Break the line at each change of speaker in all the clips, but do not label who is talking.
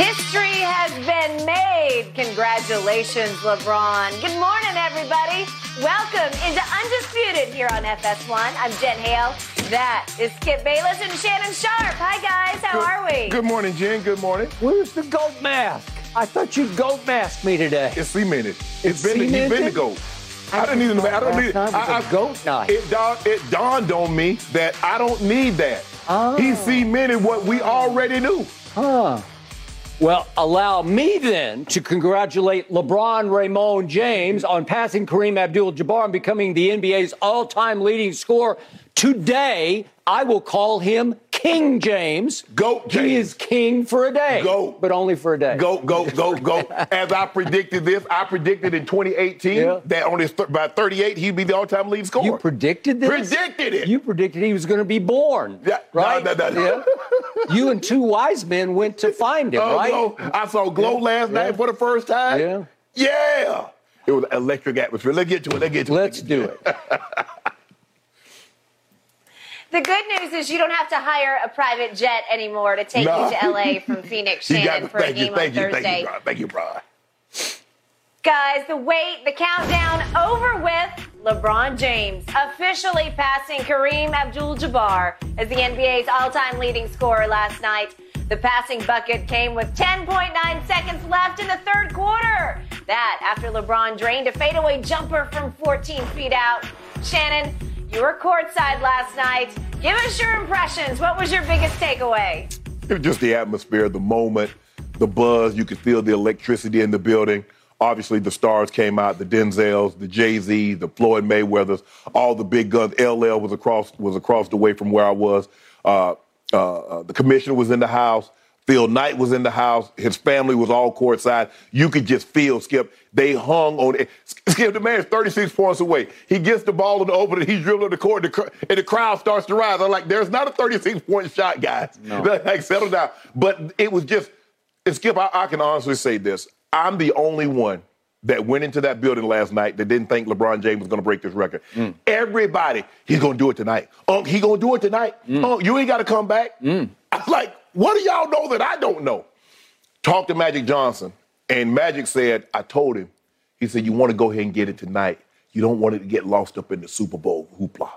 History has been made. Congratulations, LeBron. Good morning, everybody. Welcome into Undisputed here on FS1. I'm Jen Hale. That is Skip Bayless and Shannon Sharpe. Hi, guys. How
good,
are we?
Good morning, Jen. Good morning.
Where's the goat mask? I thought you'd goat mask me today.
It's cemented. It's,
It's
been, the, you've been the goat. I don't need. I don't need.
Last time was
I,
a
I-
goat night.
It dawned, it dawned on me that I don't need that.
Oh.
He cemented what we already knew.
Huh. Well, allow me then to congratulate LeBron Raymond James on passing Kareem Abdul Jabbar and becoming the NBA's all time leading scorer. Today, I will call him King James.
Goat
He is king for a day.
Goat.
But only for a day.
Go, go, go, go. As I predicted this, I predicted in 2018
Yeah.
that on his th- by 38 he'd be the all-time lead scorer.
You predicted this?
Predicted it.
You predicted he was going to be born.
Yeah,
Right?
no, no, no.
Yeah. you and two wise men went to find him,
Oh,
right?
Glow. I saw Glow last night
Yeah.
for the first time.
Yeah.
Yeah. It was electric atmosphere. Let's get to it. Let's get to
Let's
it.
do it.
The good news is you don't have to hire a private jet anymore to take
No.
you to LA from Phoenix,
You
Shannon, for a
you,
game
thank
on
you,
Thursday.
thank you, Brian. Thank you, Brian.
Guys, the wait, the countdown over with. LeBron James officially passing Kareem Abdul Jabbar as the NBA's all time leading scorer last night. The passing bucket came with 10.9 seconds left in the third quarter. That after LeBron drained a fadeaway jumper from 14 feet out. Shannon, you were courtside last night. Give us your impressions. What was your biggest takeaway?
It was just the atmosphere, the moment, the buzz. You could feel the electricity in the building. Obviously, the stars came out, the Denzels, the Jay Z, the Floyd Mayweathers, all the big guns. LL was across was across the way from where I was. Uh, uh, uh, the commissioner was in the house. Phil Knight was in the house. His family was all courtside. You could just feel Skip. They hung on it. Skip, the man's 36 points away. He gets the ball in the open and he's dribbling the court, and the, and the crowd starts to rise. I'm like, there's not a 36 point shot, guys. like, settle down. But it was just, and Skip, I, I can honestly say this. I'm the only one that went into that building last night that didn't think LeBron James was going to break this record. Mm. Everybody, he's going to do it tonight. Oh, he going to do it tonight. Oh, you ain't got to come back. Mm. I was like, what do y'all know that I don't know? Talked to Magic Johnson, and Magic said, I told him, he said, you want to go ahead and get it tonight. You don't want it to get lost up in the Super Bowl hoopla.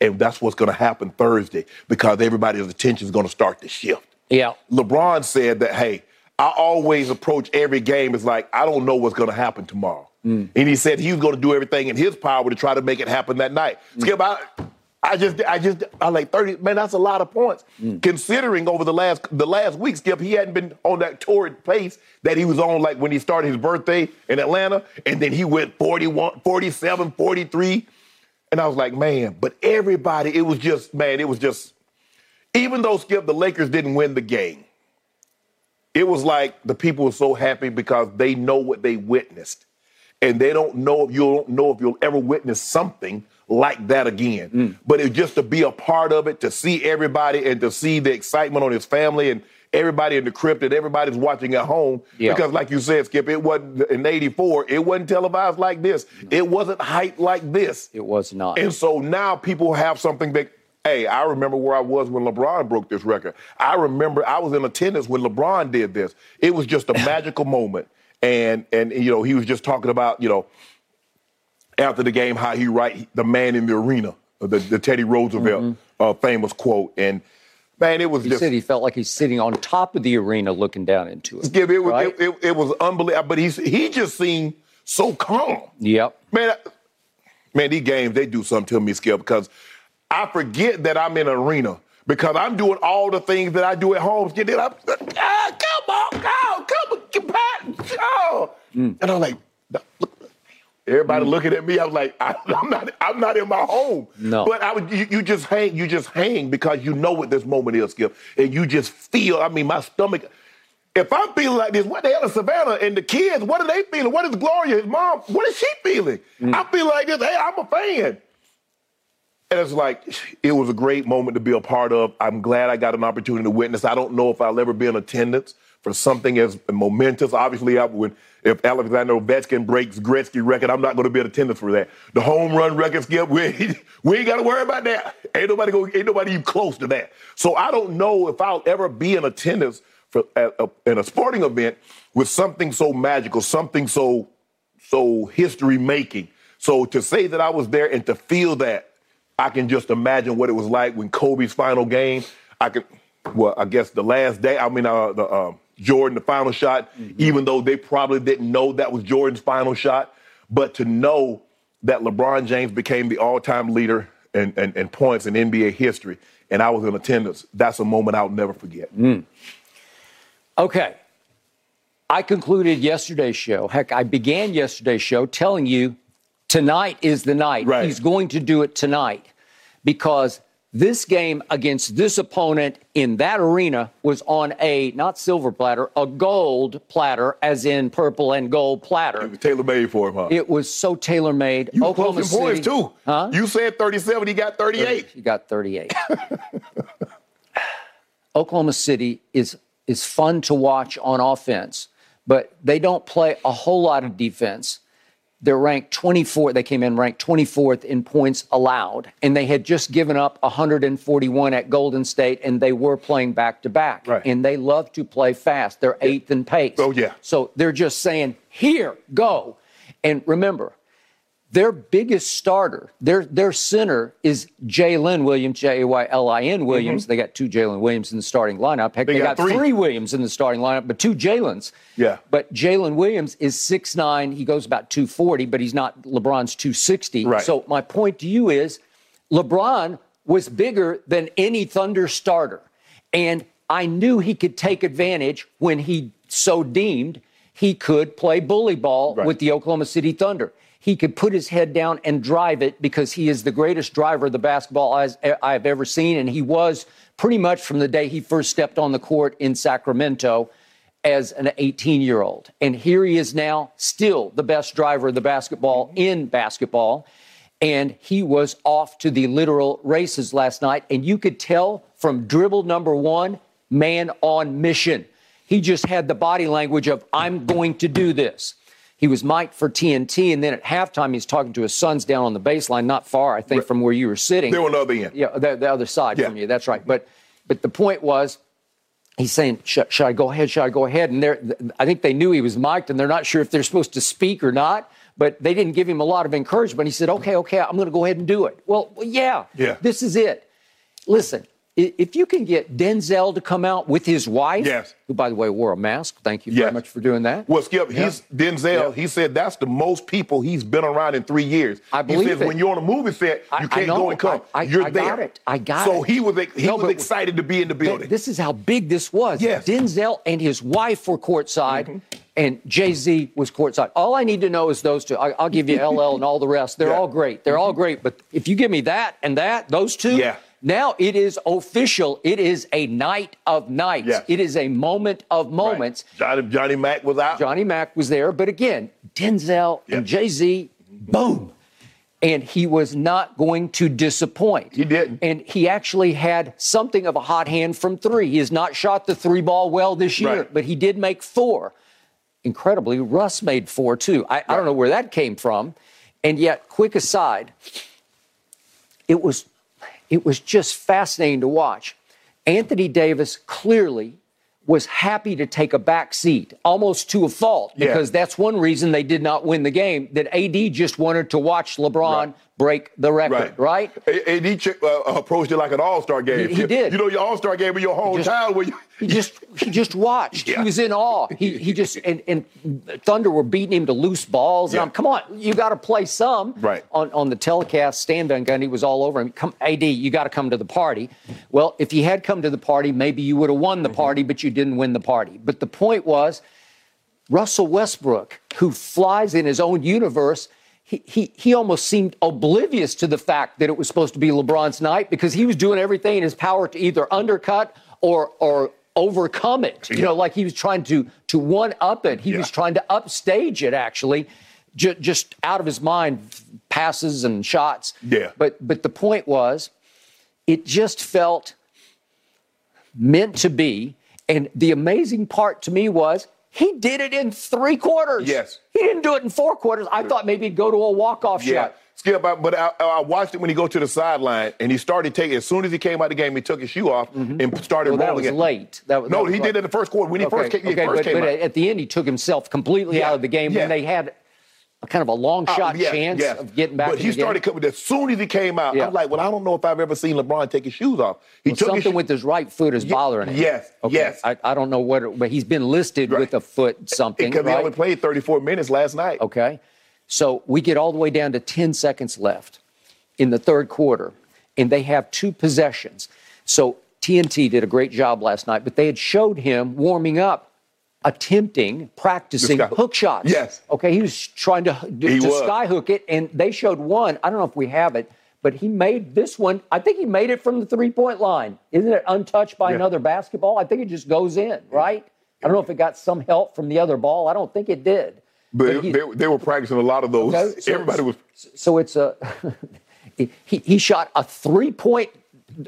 And that's what's going to happen Thursday because everybody's attention is going to start to shift.
Yeah.
LeBron said that, hey, I always approach every game as like, I don't know what's going to happen tomorrow. Mm. And he said he was going to do everything in his power to try to make it happen that night. Mm. Skip, I, I just, I just, I like 30, man, that's a lot of points. Mm. Considering over the last, the last week, Skip, he hadn't been on that torrid pace that he was on like when he started his birthday in Atlanta. And then he went 41, 47, 43. And I was like, man, but everybody, it was just, man, it was just, even though Skip, the Lakers didn't win the game, it was like the people were so happy because they know what they witnessed. And they don't know if you don't know if you'll ever witness something like that again. Mm. But it just to be a part of it, to see everybody and to see the excitement on his family and everybody in the crypt and everybody's watching at home.
Yeah.
Because like you said, Skip, it wasn't in 84, it wasn't televised like this. It wasn't hyped like this.
It was not.
And so now people have something that, hey, I remember where I was when LeBron broke this record. I remember I was in attendance when LeBron did this. It was just a magical moment. And and you know, he was just talking about, you know, after the game, how he write the man in the arena, the, the Teddy Roosevelt uh, famous quote. And man, it was
he
just
said he felt like he's sitting on top of the arena looking down into it.
Skip, it was
right?
it, it, it was unbelievable. But he's he just seemed so calm.
Yep.
Man, I- man, these games they do something to me, Skip, because I forget that I'm in an arena because I'm doing all the things that I do at home. Then I'm, ah, come on, oh, come on, get back, oh, and I'm like, everybody mm. looking at me. I was like, I, I'm not, I'm not in my home.
No.
but I would, you, you just hang, you just hang because you know what this moment is, Skip, and you just feel. I mean, my stomach. If I'm feeling like this, what the hell is Savannah and the kids? What are they feeling? What is Gloria, his mom? What is she feeling? Mm. I feel like this. Hey, I'm a fan. And it's like, it was a great moment to be a part of. I'm glad I got an opportunity to witness. I don't know if I'll ever be in attendance for something as momentous. Obviously, I, when, if Alexander Ovechkin breaks Gretzky record, I'm not going to be in attendance for that. The home run record, Skip, we, we ain't got to worry about that. Ain't nobody go, ain't nobody even close to that. So I don't know if I'll ever be in attendance for, a, in a sporting event with something so magical, something so so history making. So to say that I was there and to feel that, I can just imagine what it was like when Kobe's final game. I can, well, I guess the last day. I mean, uh, the uh, Jordan, the final shot. Mm-hmm. Even though they probably didn't know that was Jordan's final shot, but to know that LeBron James became the all-time leader in, in, in points in NBA history, and I was in attendance. That's a moment I'll never forget.
Mm. Okay. I concluded yesterday's show. Heck, I began yesterday's show telling you tonight is the night.
Right.
He's going to do it tonight because this game against this opponent in that arena was on a not silver platter, a gold platter, as in purple and gold platter.
It was tailor made for him, huh?
It was so tailor made.
You Oklahoma close points too.
Huh?
You said 37, he got 38.
He got 38. Oklahoma City is is fun to watch on offense, but they don't play a whole lot of defense. They're ranked 24. They came in ranked 24th in points allowed, and they had just given up 141 at Golden State, and they were playing back to back. And they love to play fast. They're eighth in pace.
Oh yeah.
So they're just saying, "Here, go." And remember, their biggest starter, their their center is Jaylin Williams, J A Y L I N Williams. Mm-hmm. They got two Jalen Williams in the starting lineup. Heck, they, they got, got three. three. Williams in the starting lineup, but two Jalen's.
Yeah.
But Jalen Williams is six nine. He goes about 240, but he's not LeBron's 260.
Right.
So my point to you is LeBron was bigger than any Thunder starter. And I knew he could take advantage when he so deemed he could play bully ball right. with the Oklahoma City Thunder he could put his head down and drive it because he is the greatest driver of the basketball eh, I've ever seen. And he was pretty much from the day he first stepped on the court in Sacramento as an 18 year old. And here he is now, still the best driver of the basketball mm-hmm. in basketball. And he was off to the literal races last night. And you could tell from dribble number one, man on mission. He just had the body language of, I'm going to do this. He was mic'd for TNT, and then at halftime, he's talking to his sons down on the baseline, not far, I think, from where you were sitting.
They were on the other end.
Yeah, the, the other side yeah. from you. That's right. But but the point was, he's saying, should, should, I go ahead? Should I go ahead? And they're, I think they knew he was mic'd, and they're not sure if they're supposed to speak or not. But they didn't give him a lot of encouragement. He said, okay, okay, I'm going to go ahead and do it. Well, yeah,
yeah,
this is it. Listen, if you can get Denzel to come out with his wife,
yes.
who by the way wore a mask, thank you very much for doing that.
Well, Skip, yeah. he's Denzel. Yeah. He said that's the most people he's been around in three years.
I believe
he says
it.
when you're on a movie set, you can't go and come.
I, I,
you're
I
there.
got it. I got
so
it.
So he was he no, was excited to be in the building.
This is how big this was.
Yes.
Denzel and his wife were courtside. Mm-hmm and Jay Z was courtside. All I need to know is those two. I, will give you LL and all the rest. They're yeah. all great. They're all great. But if you give me that and that, those two,
yeah.
Now it is official. It is a night of nights.
Yes.
It is a moment of moments.
Right. Johnny, Johnny Mack was out.
Johnny Mack was there. But again, Denzel yep. and Jay Z, boom. And he was not going to disappoint.
He didn't.
And he actually had something of a hot hand from three. He has not shot the three ball well this year,
right.
but he did make four. Incredibly, Russ made four too. I, right. I don't know where that came from. And yet, quick aside, it was it was just fascinating to watch. Anthony Davis clearly was happy to take a back seat, almost to a fault, because
yeah.
that's one reason they did not win the game. That AD just wanted to watch LeBron right. Break the record, right?
right? AD uh, approached it like an All Star game.
He, he, did.
You know, your All Star game in your hometown where you.
He just he just watched. Yeah. He was in awe. He he just and, and Thunder were beating him to loose balls. Yeah. And I'm, come on, you got to play some.
Right.
On on the telecast, Stan Van Gundy was all over him. Come, AD, you got to come to the party. Well, if he had come to the party, maybe you would have won the mm-hmm. party, but you didn't win the party. But the point was, Russell Westbrook, who flies in his own universe. He, he, he almost seemed oblivious to the fact that it was supposed to be LeBron's night because he was doing everything in his power to either undercut or or overcome it. You know, like he was trying to to one up it. He
yeah.
was trying to upstage it actually, j- just out of his mind, passes and shots.
Yeah.
But but the point was, it just felt meant to be. And the amazing part to me was he did it in three quarters.
Yes.
He didn't do it in four quarters. I thought maybe he'd go to a walk-off
yeah.
shot.
Skip, but I, I watched it when he go to the sideline and he started taking. As soon as he came out of the game, he took his shoe off mm-hmm. and started
Well, that was
it.
late. That was-
no,
that was
he
late.
did it in the first quarter when he first came,
okay,
first
but,
came
but at the end, he took himself completely
Yeah,
out of the game
yeah.
when they had kind of a long
Uh,
shot
yeah,
chance of getting back.
But he
the game.
started coming as soon as he came out.
Yeah.
I'm like, well, I don't know if I've ever seen LeBron take his shoes off. He
Well,
took
something
sho-
with his right foot is bothering him.
yes,
Okay.
yes.
I, I don't know what, it, but he's been listed
Right.
with a foot something.
because he only played 34 minutes last night.
Okay. So we get all the way down to 10 seconds left in the third quarter, and they have two possessions. So TNT did a great job last night, but they had showed him warming up, attempting, practicing hook shots.
Yes.
Okay. He was trying to,
He
to
was.
sky hook it, and they showed one. I don't know if we have it. But he made this one. I think he made it from the three point line. Isn't it untouched by
Yeah.
another basketball? I think it just goes in, right? I don't know if it got some help from the other ball. I don't think it did.
But
he-
they, they were practicing a lot of those.
Okay, so-
Everybody was
so it's a he, he shot a three point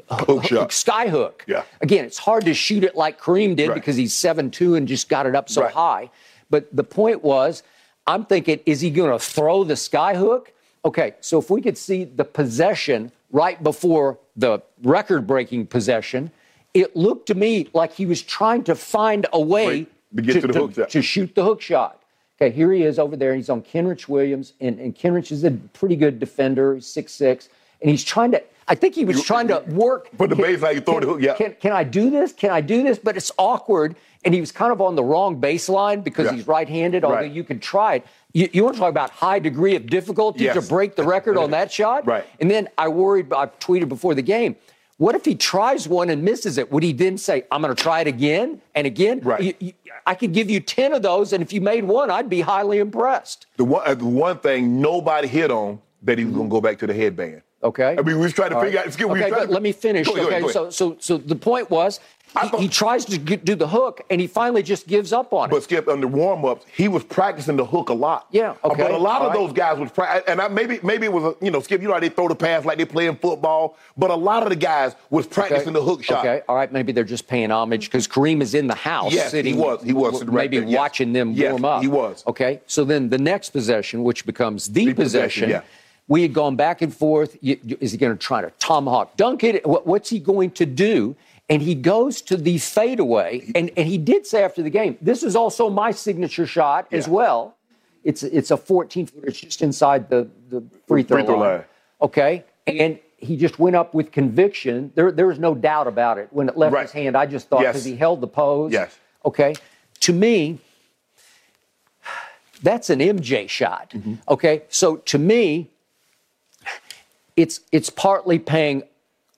hook
hook.
Yeah.
Again, it's hard to shoot it like Kareem did
Right.
because he's seven two and just got it up so
Right.
high. But the point was, I'm thinking, is he going to throw the skyhook? Okay, so if we could see the possession right before the record breaking possession, it looked to me like he was trying to find a way
to get to the hook shot.
to shoot the hook shot. Okay, here he is over there. He's on Kenrich Williams, and, and Kenrich is a pretty good defender. He's 6'6", and he's trying to. I think he was trying to work.
Put the
can-
baseline, you throw
can,
the hook, yeah.
Can, can I do this? Can I do this? But it's awkward, and he was kind of on the wrong baseline because
Yeah.
he's right-handed. Although
Right.
you can try it. You, you want to talk about high degree of difficulty
Yes.
to break the record on that shot?
Right.
And then I worried. I tweeted before the game. What if he tries one and misses it? Would he then say, "I'm going to try it again and again"?
Right.
You- you- I could give you ten of those, and if you made one, I'd be highly impressed.
the one, uh, the one thing nobody hit on that he was going to go back to the headband.
Okay.
I mean, we was trying to figure
right.
out.
Okay, but
to-
let me finish.
Go go
okay,
ahead, go
so
ahead.
so so the point was he,
thought-
he tries to get, do the hook, and he finally just gives up on it.
But Skip, under warm ups, he was practicing the hook a lot.
Yeah, uh, okay,
But a lot
all
of
right.
those guys was practicing, and I, maybe maybe it was a, you know Skip, you know how they throw the pass like they play in football, but a lot of the guys was practicing the hook shot.
Okay, all right, maybe they're just paying homage because Kareem is in the house
Yes, he
sitting.
was. He was
w-
right
maybe
there, yes.
watching them
Yes,
warm up.
he was.
Okay, so then the next possession, which becomes the,
The possession,
possession,
yeah.
We had gone back and forth. Is he going to try to tomahawk dunk it? What's he going to do? And he goes to the fadeaway, and, and he did say after the game, "This is also my signature shot as well." It's it's a 14 footer. It's just inside the the free throw,
Free throw
line.
line.
Okay, and he just went up with conviction. There there was no doubt about it when it left
Right.
his hand. I just thought
Yes.
because he held the pose.
Yes.
Okay. To me, that's an MJ shot.
Mm-hmm.
Okay. So to me, it's it's partly paying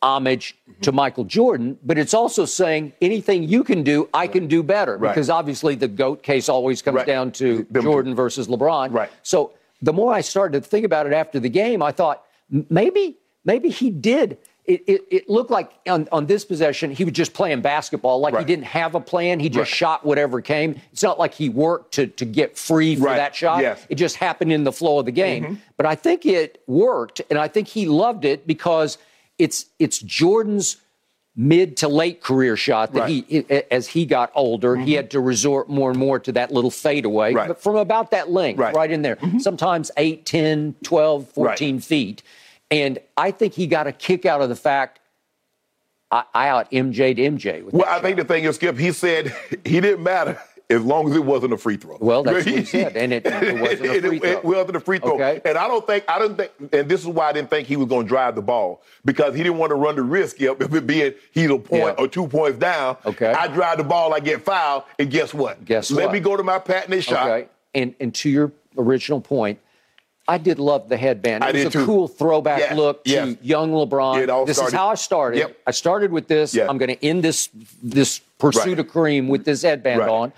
homage
Mm-hmm.
to Michael Jordan, but it's also saying anything you can do, I can do better.
Right.
Because obviously the GOAT case always comes
Right.
down to
two.
Jordan versus LeBron.
Right.
So the more I started to think about it after the game, I thought maybe maybe he did. It, it, it looked like on, on this possession he was just playing basketball, like he didn't have a plan. He just
Right.
shot whatever came. It's not like he worked to to get free for
Right.
that shot.
Yes.
It just happened in the flow of the game.
Mm-hmm.
But I think it worked, and I think he loved it because it's it's Jordan's mid to late career shot that
Right.
he as he got older he had to resort more and more to that little fadeaway
Right.
but from about that length
Right.
right, in there sometimes 8 10 12 14 feet and i think he got a kick out of the fact i, I out mj'd mj with
Well, I think the thing is, Skip, he said he didn't matter as long as it wasn't a free throw.
Well, that's what he said, and it- it wasn't a free throw.
It wasn't a free throw.
Okay.
And I don't think, I don't think, and this is why I didn't think he was going to drive the ball because he didn't want to run the risk, of it being he's a point
Yeah.
or two points down.
Okay.
I drive the ball, I get fouled, and guess what?
Guess
Let
what?
me go to my patented shot.
Okay. And and to your original point, I did love the headband. It
I
was a
too.
cool throwback
Yes,
look to
yes.
young LeBron. This
started-
is how I started.
Yep.
I started with this.
Yeah.
I'm going to end this this pursuit
Right.
of Kareem with this headband
Right.
on.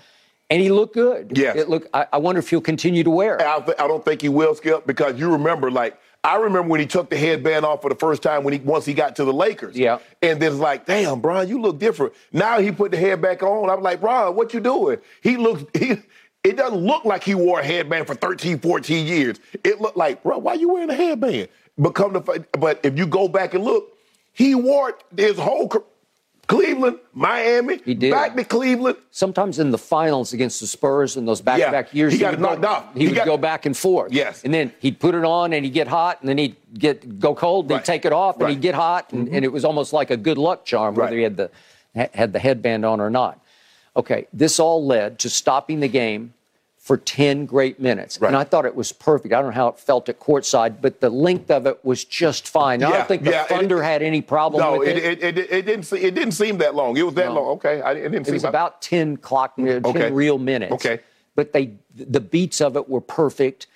And he looked good.
Yes.
It look. I, I wonder if he'll continue to wear it.
I, th- I don't think he will, Skip, because you remember, like, I remember when he took the headband off for the first time when he once he got to the Lakers.
Yeah.
And then it's like, damn, Brian, you look different. Now he put the head back on. I'm like, Brian, what you doing? He looks he it doesn't look like he wore a headband for 13, 14 years. It looked like, bro, why are you wearing a headband? But come to but if you go back and look, he wore it his whole Cleveland, Miami,
He did.
back to Cleveland.
Sometimes in the finals against the Spurs in those back-to-back
Yeah,
years,
he got
would
knocked
go,
off.
He,
He
would
got-
go back and forth.
Yes.
and then he'd put it on and he'd get hot, and then he'd get go cold, and
Right.
he'd take it off, and
Right. Mm-hmm.
he'd get hot, and, and it was almost like a good luck charm whether
Right.
he had the had the headband on or not. Okay, this all led to stopping the game for 10 great minutes.
Right.
And I thought it was perfect. I don't know how it felt at courtside, but the length of it was just fine. I don't think the
yeah, it-
Thunder had any problem
No,
with
it,
it.
it, it, it didn't. It didn't seem that long. It was that
No.
long. Okay, I, it didn't
It
seem
was about 10 clock, uh, 10
Okay.
real minutes.
Okay.
But they, the beats of it were perfect.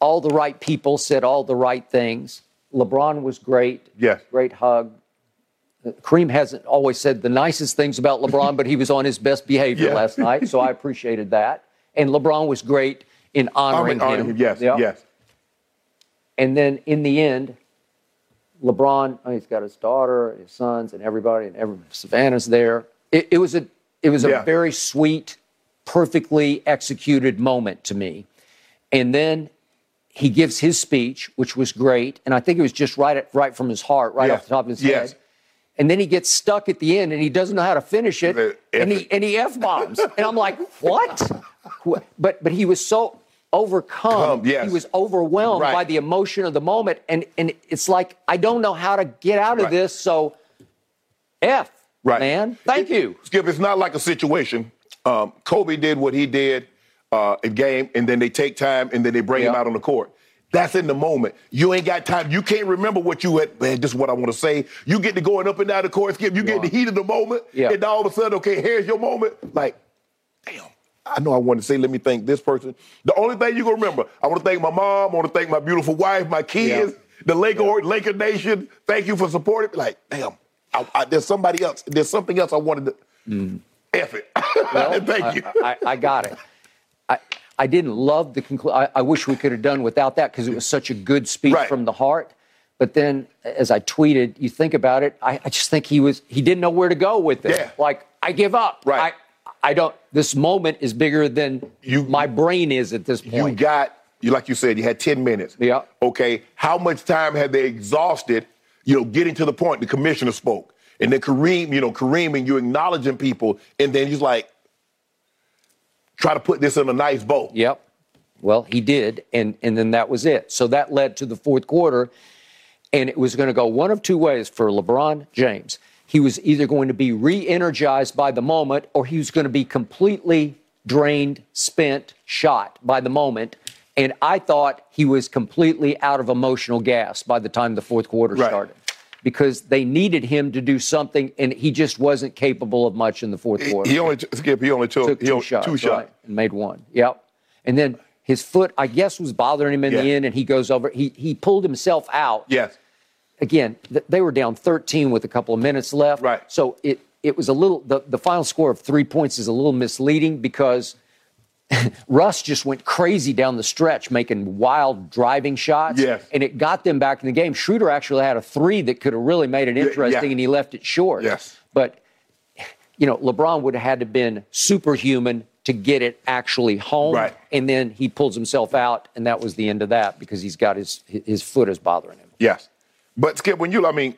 All the right people said all the right things. LeBron was great.
Yes.
Great hug. Kareem hasn't always said the nicest things about LeBron, but he was on his best behavior
Yeah.
last night, so I appreciated that. And LeBron was great in honoring
mean, uh,
him.
yes,
Yep.
yes.
And then in the end, LeBron, oh, he's got his daughter, his sons, and everybody, and every, Savannah's there. It, it was a it was a
Yeah.
very sweet, perfectly executed moment to me. And then he gives his speech, which was great, and I think it was just right at, right from his heart, right off the top of his
Yes.
head. And then he gets stuck at the end, and he doesn't know how to finish it,
The
and he and he f bombs, and I'm like, what? But but he was so overcome.
Come, yes.
He was overwhelmed
Right.
by the emotion of the moment, and and it's like I don't know how to get out of
Right.
this. So, f
Right.
man, thank you.
Skip, it's not like a situation. Um, Kobe did what he did uh, in game, and then they take time, and then they bring him out on the court. That's in the moment. You ain't got time. You can't remember what you had. Man, this is what I want to say. You get to going up and down the court, Skip. You get the heat of the moment,
Yeah.
and all of a sudden, okay, here's your moment. Like, damn. I know I want to say, let me thank this person. The only thing you gonna remember, I want to thank my mom. I want to thank my beautiful wife, my kids, the Laker Laker Nation. Thank you for supporting. Like, damn, I, I, there's somebody else. There's something else I wanted to. Mm. F it.
Well,
thank
I,
you.
I, I got it. I, I didn't love the conclusion. I, I wish we could have done without that because it was such a good speech
Right.
from the heart. But then, as I tweeted, you think about it, I, I just think he was he didn't know where to go with it.
Yeah.
Like I give up.
Right.
I, I don't. This moment is bigger than
You-
my brain is at this point.
you got you like you said. You had ten minutes.
Yeah.
Okay. How much time had they exhausted? You know, getting to the point. The commissioner spoke, and then Kareem. You know, Kareem, and you acknowledging people, and then he's like, try to put this in a nice bow.
Yep. Well, he did, and and then that was it. So that led to the fourth quarter, and it was going to go one of two ways for LeBron James. He was either going to be re-energized by the moment, or he was going to be completely drained, spent, shot by the moment. And I thought he was completely out of emotional gas by the time the fourth quarter
Right.
started. Because they needed him to do something, and he just wasn't capable of much in the fourth quarter
He only skip. He only took,
took
he
two
only,
shots,
two
right, and made one. Yep. And then his foot, I guess, was bothering him in the end, and he goes over. He he pulled himself out.
Yes.
Again, th- they were down 13 with a couple of minutes left.
Right.
So it it was a little. The the final score of three points is a little misleading because. Russ just went crazy down the stretch, making wild driving shots.
Yes.
And it got them back in the game. Schroeder actually had a three that could have really made it interesting,
yeah.
and he left it short.
Yes.
But you know, LeBron would have had to been superhuman to get it actually home.
Right.
And then he pulls himself out, and that was the end of that because he's got his his foot is bothering him.
Yes. But Skip, when you, I mean,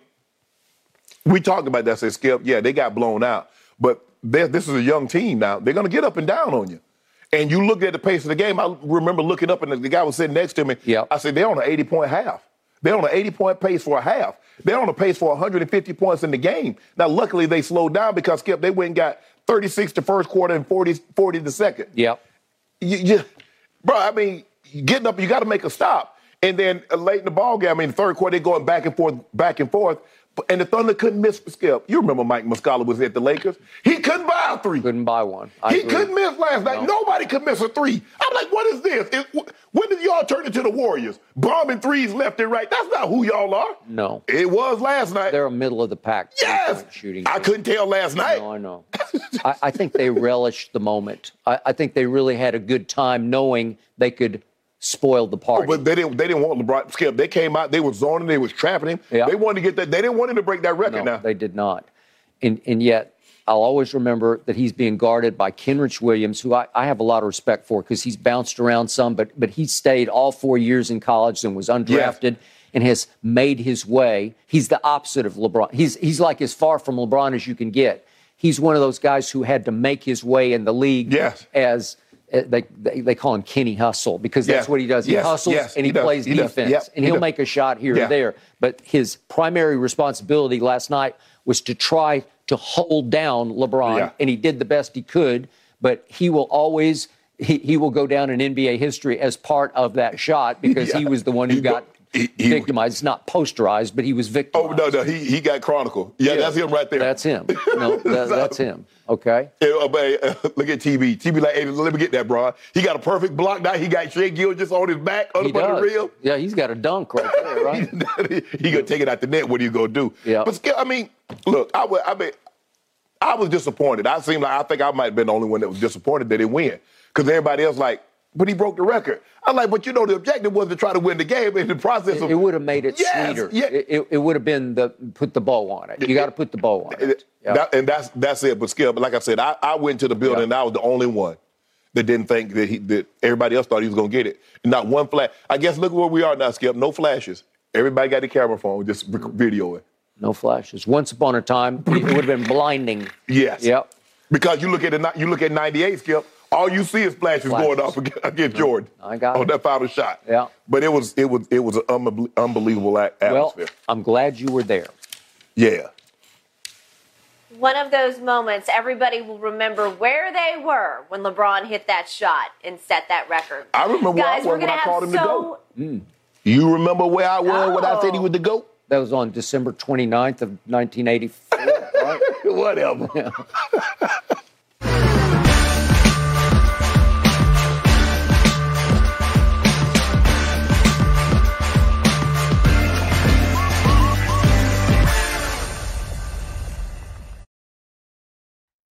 we talked about that. Say Skip, yeah, they got blown out, but this is a young team now. They're going to get up and down on you. And you look at the pace of the game. I remember looking up, and the, guy was sitting next to me.
Yep.
I said, they're on an 80 point half. They're on an 80 point pace for a half. They're on a pace for 150 points in the game. Now, luckily, they slowed down because Skip, they went and got 36 the first quarter and 40, 40 the second
Yep.
you, you, bro, I mean, getting up, you got to make a stop. And then uh, late in the ball game, I mean, third quarter, they going back and forth, back and forth. And the Thunder couldn't miss Skip. You remember Mike Muscala was at the Lakers? He couldn't buy a three.
Couldn't buy one. I
he
agree.
couldn't miss last night.
No.
Nobody could miss a three. I'm like, what is this? It- when did y'all turn into the Warriors? Bombing threes left and right. That's not who y'all are.
No.
It was last night.
They're a middle of the pack
yes.
shooting.
I couldn't tell last night.
No, I know. I, I think they relished the moment. I, I think they really had a good time knowing they could spoil the party.
Oh, But they didn't. They didn't want LeBron. Skip. They came out. They were zoning. They was trapping him.
Yeah.
They wanted to get that. They didn't want him to break that record.
No,
now
they did not. And, and yet, I'll always remember that he's being guarded by Kenrich Williams, who I, I have a lot of respect for because he's bounced around some, but but he stayed all four years in college and was undrafted. and has made his way. He's the opposite of LeBron. He's, he's like as far from LeBron as you can get. He's one of those guys who had to make his way in the league
Yes.
as Eh, they, they, they call him Kenny Hustle because that's
Yes.
what he does. He
Yes.
hustles
Yes.
and he,
He
plays
He
defense
Yep.
and
He
he'll
does.
make a shot here
Yeah.
or there. But his primary responsibility last night was to try to hold down LeBron,
Yeah.
and he did the best he could. But he will always he, he will go down in NBA history as part of that shot because he was the one who got
he- he-
victimized, It's not posterized, but he was victimized.
Oh no, no, he he got chronicle. Yeah, that's him right there.
That's him. No, that, that's him. Okay.
Yeah, uh, but, uh, look at TB. TB like, hey, let me get that, bro. He got a perfect block now. He got Shea Gill just on his back, on the real.
Yeah, he's got a dunk right there, right?
he gonna take it out the net. What are you gonna do?
Yeah.
But still, I mean, look, I would, I mean, I was disappointed. I seemed like I think I might have been the only one that was disappointed that he win because everybody else like, but he broke the record. I'm like, but you know, the objective was to try to win the game in the process
It,
of.
it would have made it
Yes,
sweeter.
yeah.
It, it, it would have been the put the bow on it. You got to put the bow on it. Yeah.
That- and that's that's it. But but like I said, I, I went to the building
Yeah.
and I was the only one that didn't think that he that everybody else thought he was gonna get it. Not one flash. I guess look where we are now, Skip. No flashes. Everybody got the camera phone, just rec- videoing.
no flashes. Once upon a time, it would have been blinding.
Yes.
Yep.
Because you look at it, you look at '98, Skip. All you see is flashes,
Flashes.
going off against, against mm-hmm. Jordan.
I got
on
it.
that final shot.
Yeah.
But it was it was it was an unbe- unbelievable a-
Well. I'm glad you were there.
yeah.
One of those moments everybody will remember where they were when LeBron hit that shot and set that record.
I remember where I was when I called him to
so
go. You remember where I was when I said he
Oh.
was the goat?
That was on December 29th of 1984. right?
Whatever.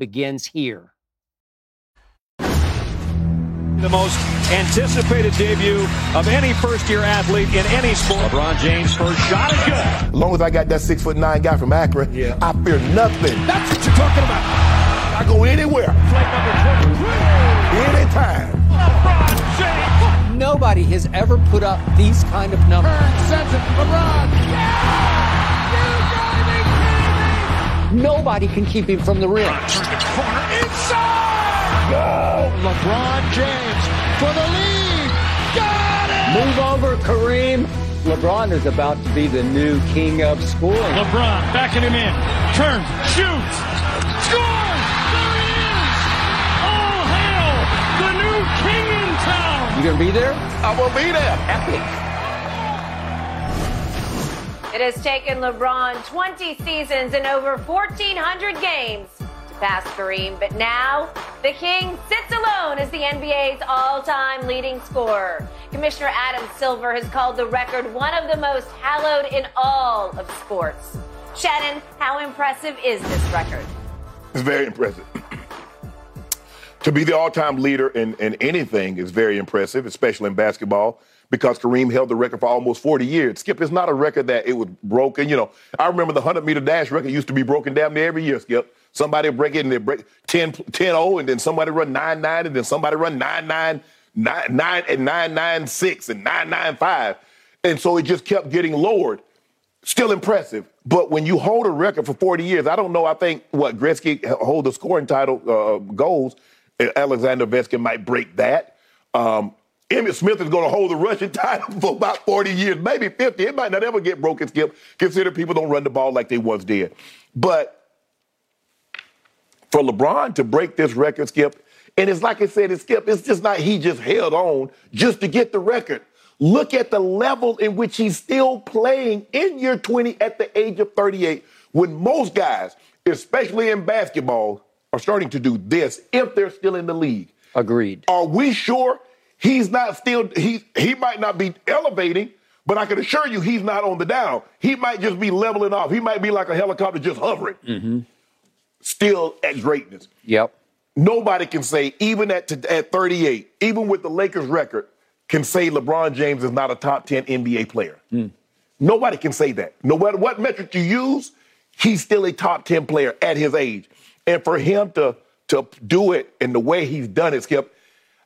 begins here.
The most anticipated debut of any first year athlete in any sport. LeBron James' first shot is good.
As long as I got that six foot nine guy from Akron,
Yeah.
I fear nothing.
That's what you're talking about.
I go anywhere,
Flight number 23.
anytime.
LeBron James.
Nobody has ever put up these kind of numbers.
Sends it. LeBron.
Nobody can keep him from the rim.
Turns the corner inside. LeBron James for the lead. Got it.
Move over, Kareem. LeBron is about to be the new king of scoring.
LeBron backing him in. Turns. Shoots. Scores. There he is. Oh, hail. The new king in town.
You gonna be there?
I will be there. Epic.
It has taken LeBron 20 seasons and over 1,400 games to pass Kareem, but now the King sits alone as the NBA's all time leading scorer. Commissioner Adam Silver has called the record one of the most hallowed in all of sports. Shannon, how impressive is this record?
It's very impressive. to be the all-time leader in, in anything is very impressive, especially in basketball. Because Kareem held the record for almost 40 years. Skip, it's not a record that it was broken. You know, I remember the 100 meter dash record used to be broken damn near every year, Skip. Somebody break it and they break 10 0, and then somebody run 9 9, and then somebody run 9 9, 9, 9 and 9 9 6 and 9 9 5. And so it just kept getting lowered. Still impressive. But when you hold a record for 40 years, I don't know. I think what Gretzky hold the scoring title uh, goals. Alexander Ovechkin might break that. Um, Emmitt Smith is going to hold the rushing title for about 40 years, maybe 50. It might not ever get broken, Skip. Consider people don't run the ball like they once did. But for LeBron to break this record, Skip, and it's like I said, it's Skip, it's just not he just held on just to get the record. Look at the level in which he's still playing in year 20 at the age of 38, when most guys, especially in basketball, are starting to do this if they're still in the league.
Agreed.
Are we sure he's not still he he might not be elevating, but I can assure you he's not on the down. He might just be leveling off. He might be like a helicopter just hovering.
Mm-hmm.
Still at greatness.
Yep.
Nobody can say, even at at 38, even with the Lakers record, can say LeBron James is not a top 10 NBA player.
Mm.
Nobody can say that. No matter what metric you use, he's still a top 10 player at his age. And for him to, to do it in the way he's done it, Skip,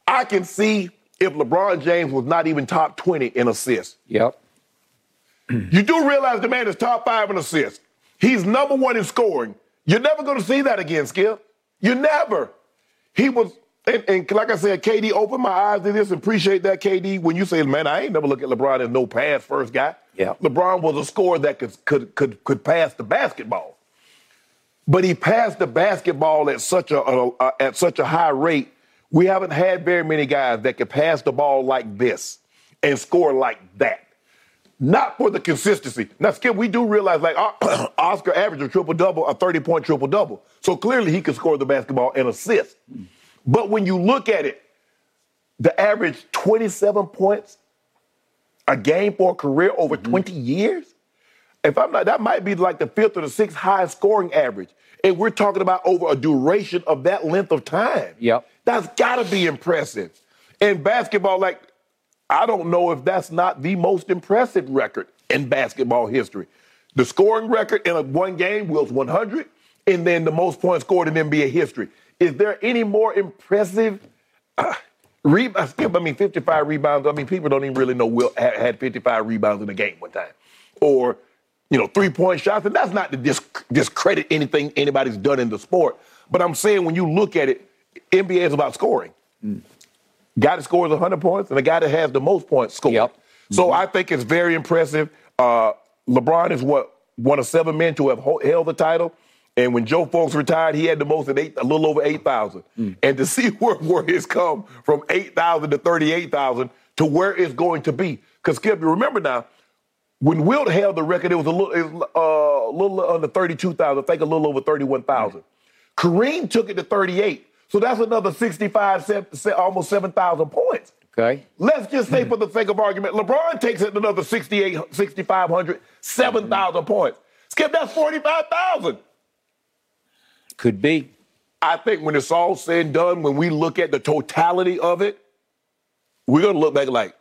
I can see if LeBron James was not even top 20 in assists.
Yep.
you do realize the man is top five in assists. He's number one in scoring. You're never going to see that again, Skip. You never. He was and, and, like I said, KD opened my eyes to this. Appreciate that, KD. When you say, "Man, I ain't never look at LeBron as no pass first guy."
Yeah,
LeBron was a scorer that could could could could pass the basketball, but he passed the basketball at such a, a, a at such a high rate. We haven't had very many guys that could pass the ball like this and score like that. Not for the consistency. Now, Skip, we do realize like Oscar averaged a triple double, a thirty point triple double. So clearly he could score the basketball and assist. But when you look at it, the average 27 points a game for a career over mm-hmm. 20 years, if I'm not, that might be like the fifth or the sixth highest scoring average. And we're talking about over a duration of that length of time.
Yep.
That's got to be impressive. In basketball, like, I don't know if that's not the most impressive record in basketball history. The scoring record in a one game was 100, and then the most points scored in NBA history. Is there any more impressive uh, rebounds? I mean, 55 rebounds. I mean, people don't even really know Wilt had 55 rebounds in a game one time. Or, you know, three point shots. And that's not to disc- discredit anything anybody's done in the sport. But I'm saying when you look at it, NBA is about scoring. Mm. Guy that scores 100 points and the guy that has the most points scores.
Yep.
So mm-hmm. I think it's very impressive. Uh, LeBron is what one of seven men to have held the title. And when Joe Fulks retired, he had the most at eight, a little over 8,000. Mm. And to see where, where it's come from 8,000 to 38,000 to where it's going to be. Because, Skip, you remember now, when Wilt held the record, it was a little, was, uh, a little under 32,000, I think a little over 31,000. Mm. Kareem took it to 38. So that's another 65, almost 7,000 points.
Okay.
Let's just say, mm. for the sake of argument, LeBron takes it another 68, 6,500, 7,000 mm. points. Skip, that's 45,000.
Could be.
I think when it's all said and done, when we look at the totality of it, we're going to look back like,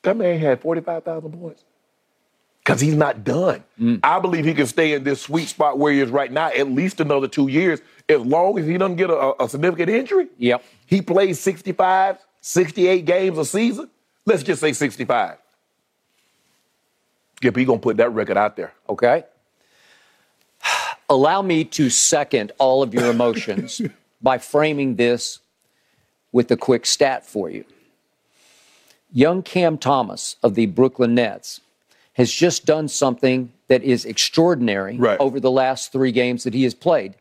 that man had 45,000 points. Because he's not done. Mm. I believe he can stay in this sweet spot where he is right now at least another two years, as long as he doesn't get a, a significant injury.
Yep.
He plays 65, 68 games a season. Let's just say 65. Skip, he's going to put that record out there.
Okay. Allow me to second all of your emotions by framing this with a quick stat for you. Young Cam Thomas of the Brooklyn Nets has just done something that is extraordinary
right.
over the last three games that he has played.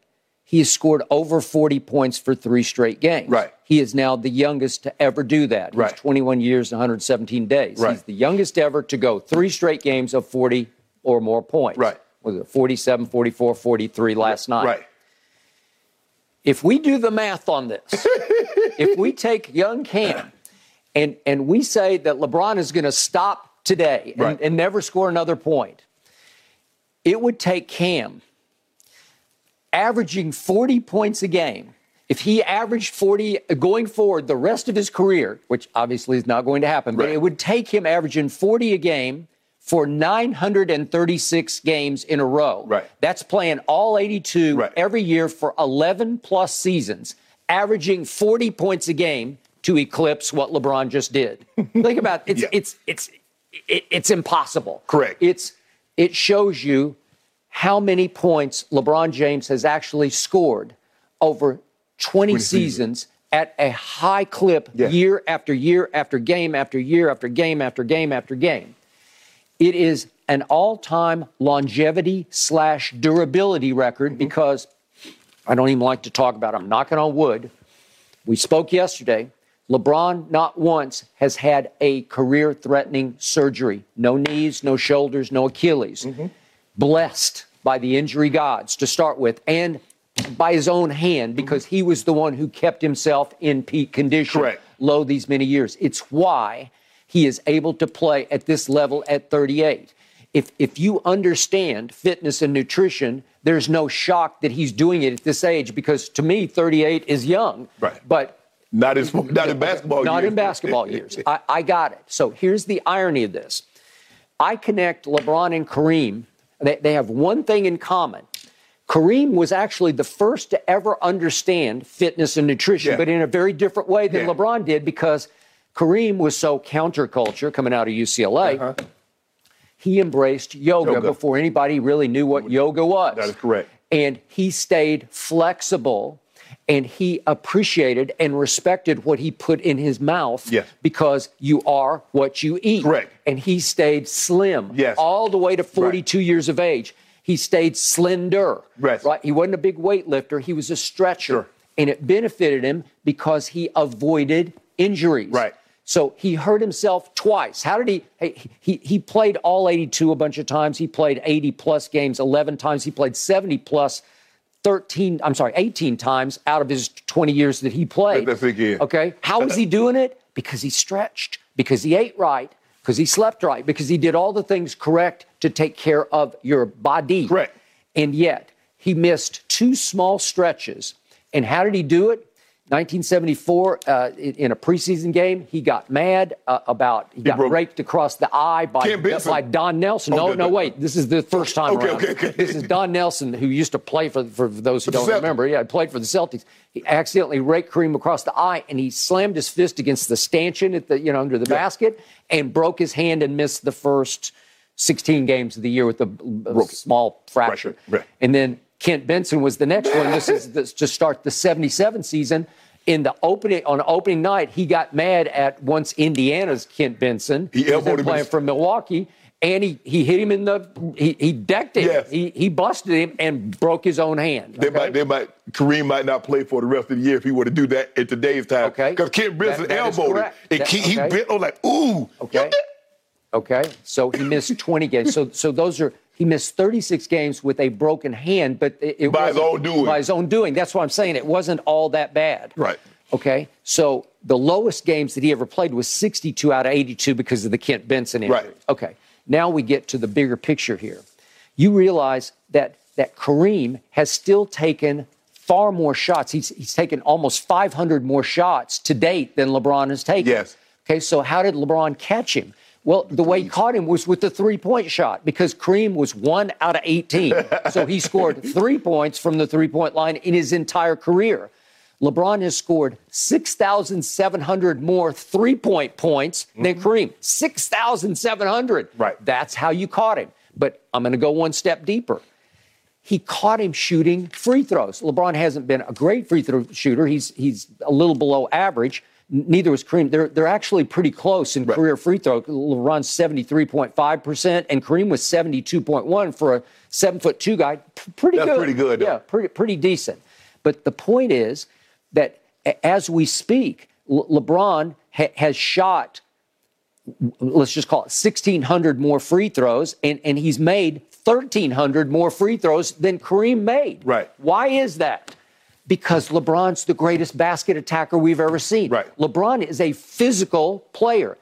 He has scored over 40 points for three straight games.
Right.
He is now the youngest to ever do that.
Right.
He's 21 years and 117 days.
Right.
He's the youngest ever to go three straight games of 40 or more points.
Right
was it 47, 44, 43 last night.
Right.
If we do the math on this, if we take young Cam and, and we say that LeBron is going to stop today and,
right.
and never score another point, it would take Cam averaging 40 points a game if he averaged 40 going forward the rest of his career, which obviously is not going to happen, but it would take him averaging 40 a game for 936 games in a row.
Right.
That's playing all 82
Right.
every year for 11 plus seasons, averaging 40 points a game to eclipse what LeBron just did. Think about it. It's
Yeah.
it's it's it, it's impossible.
Correct.
It's it shows you how many points LeBron James has actually scored over 20,
20
seasons,
seasons.
at a high clip
Yeah.
year after year after game after year after game after game after game. It is an all-time longevity slash durability record
Mm-hmm.
because I don't even like to talk about it. I'm knocking on wood. We spoke yesterday. LeBron not once has had a career threatening surgery. No knees, no shoulders, no Achilles.
Mm-hmm.
Blessed by the injury gods to start with and by his own hand because he was the one who kept himself in peak condition
Correct.
low these many years. It's why he is able to play at this level at 38. If, if you understand fitness and nutrition, there's no shock that he's doing it at this age because to me, 38 is young.
Right.
But
Not in, not in basketball
not
years.
in basketball years. I, I got it. So here's the irony of this. I connect LeBron and Kareem. They, they have one thing in common. Kareem was actually the first to ever understand fitness and nutrition,
Yeah.
but in a very different way than
Yeah.
LeBron did because Kareem was so counterculture coming out of UCLA.
Uh-huh.
He embraced yoga,
Yoga.
before anybody really knew what yoga was.
That is correct.
And he stayed flexible and he appreciated and respected what he put in his mouth
Yes.
because you are what you eat.
Correct.
And he stayed slim
Yes.
all the way to 42 years of age. He stayed slender.
Right.
Right. He wasn't a big weightlifter, he was a stretcher.
Sure.
And it benefited him because he avoided injuries.
Right.
So he hurt himself twice. How did he, he? He he played all 82 a bunch of times. He played 80 plus games 11 times. He played 70 plus 13. I'm sorry, 18 times out of his 20 years that he played.
Let that sink.
Okay. How was he doing it? Because he stretched. Because he ate right. Because he slept right. Because he did all the things correct to take care of your body.
Correct.
And yet he missed two small stretches. And how did he do it? 1974, uh, in a preseason game, he got mad uh, about he got
broke-
raked across the eye by, by Don Nelson.
Oh,
No,
no,
no,
no.
wait. This is the first time
Okay,
around.
okay, okay.
This is Don Nelson, who used to play for for those who don't remember. Yeah, he played for the Celtics. He accidentally raked Kareem across the eye, and he slammed his fist against the stanchion at the you know under the basket, and broke his hand and missed the first 16 games of the year with a, a small fracture.
Right.
And then Kent Benson was the next one. This is this, to start the 77 season. In the opening on opening night, he got mad at once Indiana's Kent Benson.
He elbowed him
playing
in-
from Milwaukee, and he, he hit him in the he, he decked him.
Yes.
He he busted him and broke his own hand.
They
okay?
might, they might, Kareem might not play for the rest of the year if he were to do that in today's time.
Okay.
Because Kent Benson
That- that is
elbowed him. And
That-
he, he bent on like, ooh.
Okay. Okay. So he missed 20 games. So so those are he missed 36 games with a broken hand, but it, it
By his own doing.
By his own doing. That's what I'm saying. It wasn't all that bad.
Right.
Okay. So the lowest games that he ever played was 62 out of 82 because of the Kent Benson injury.
Right.
Okay. Now we get to the bigger picture here. You realize that that Kareem has still taken far more shots. He's, he's taken almost 500 more shots to date than LeBron has taken.
Yes.
Okay, so how did LeBron catch him? Well, the way he caught him was with the three point shot because Kareem was one out of 18. so he scored three points from the three point line in his entire career. LeBron has scored 6,700 more three point points than mm-hmm. Kareem. 6,700.
Right.
That's how you caught him. But I'm going to go one step deeper he caught him shooting free throws. LeBron hasn't been a great free throw shooter. He's he's a little below average. Neither was Kareem. They're they're actually pretty close in career free throw. LeBron's seventy three point five percent, and Kareem was seventy two point one for a seven foot two guy. P- pretty
That's
good.
pretty good.
Yeah, pretty pretty decent. But the point is that as we speak, Le- LeBron ha- has shot let's just call it 1,600 more free throws, and, and he's made 1,300 more free throws than Kareem made.
Right.
Why is that? Because LeBron's the greatest basket attacker we've ever seen.
Right.
LeBron is a physical player.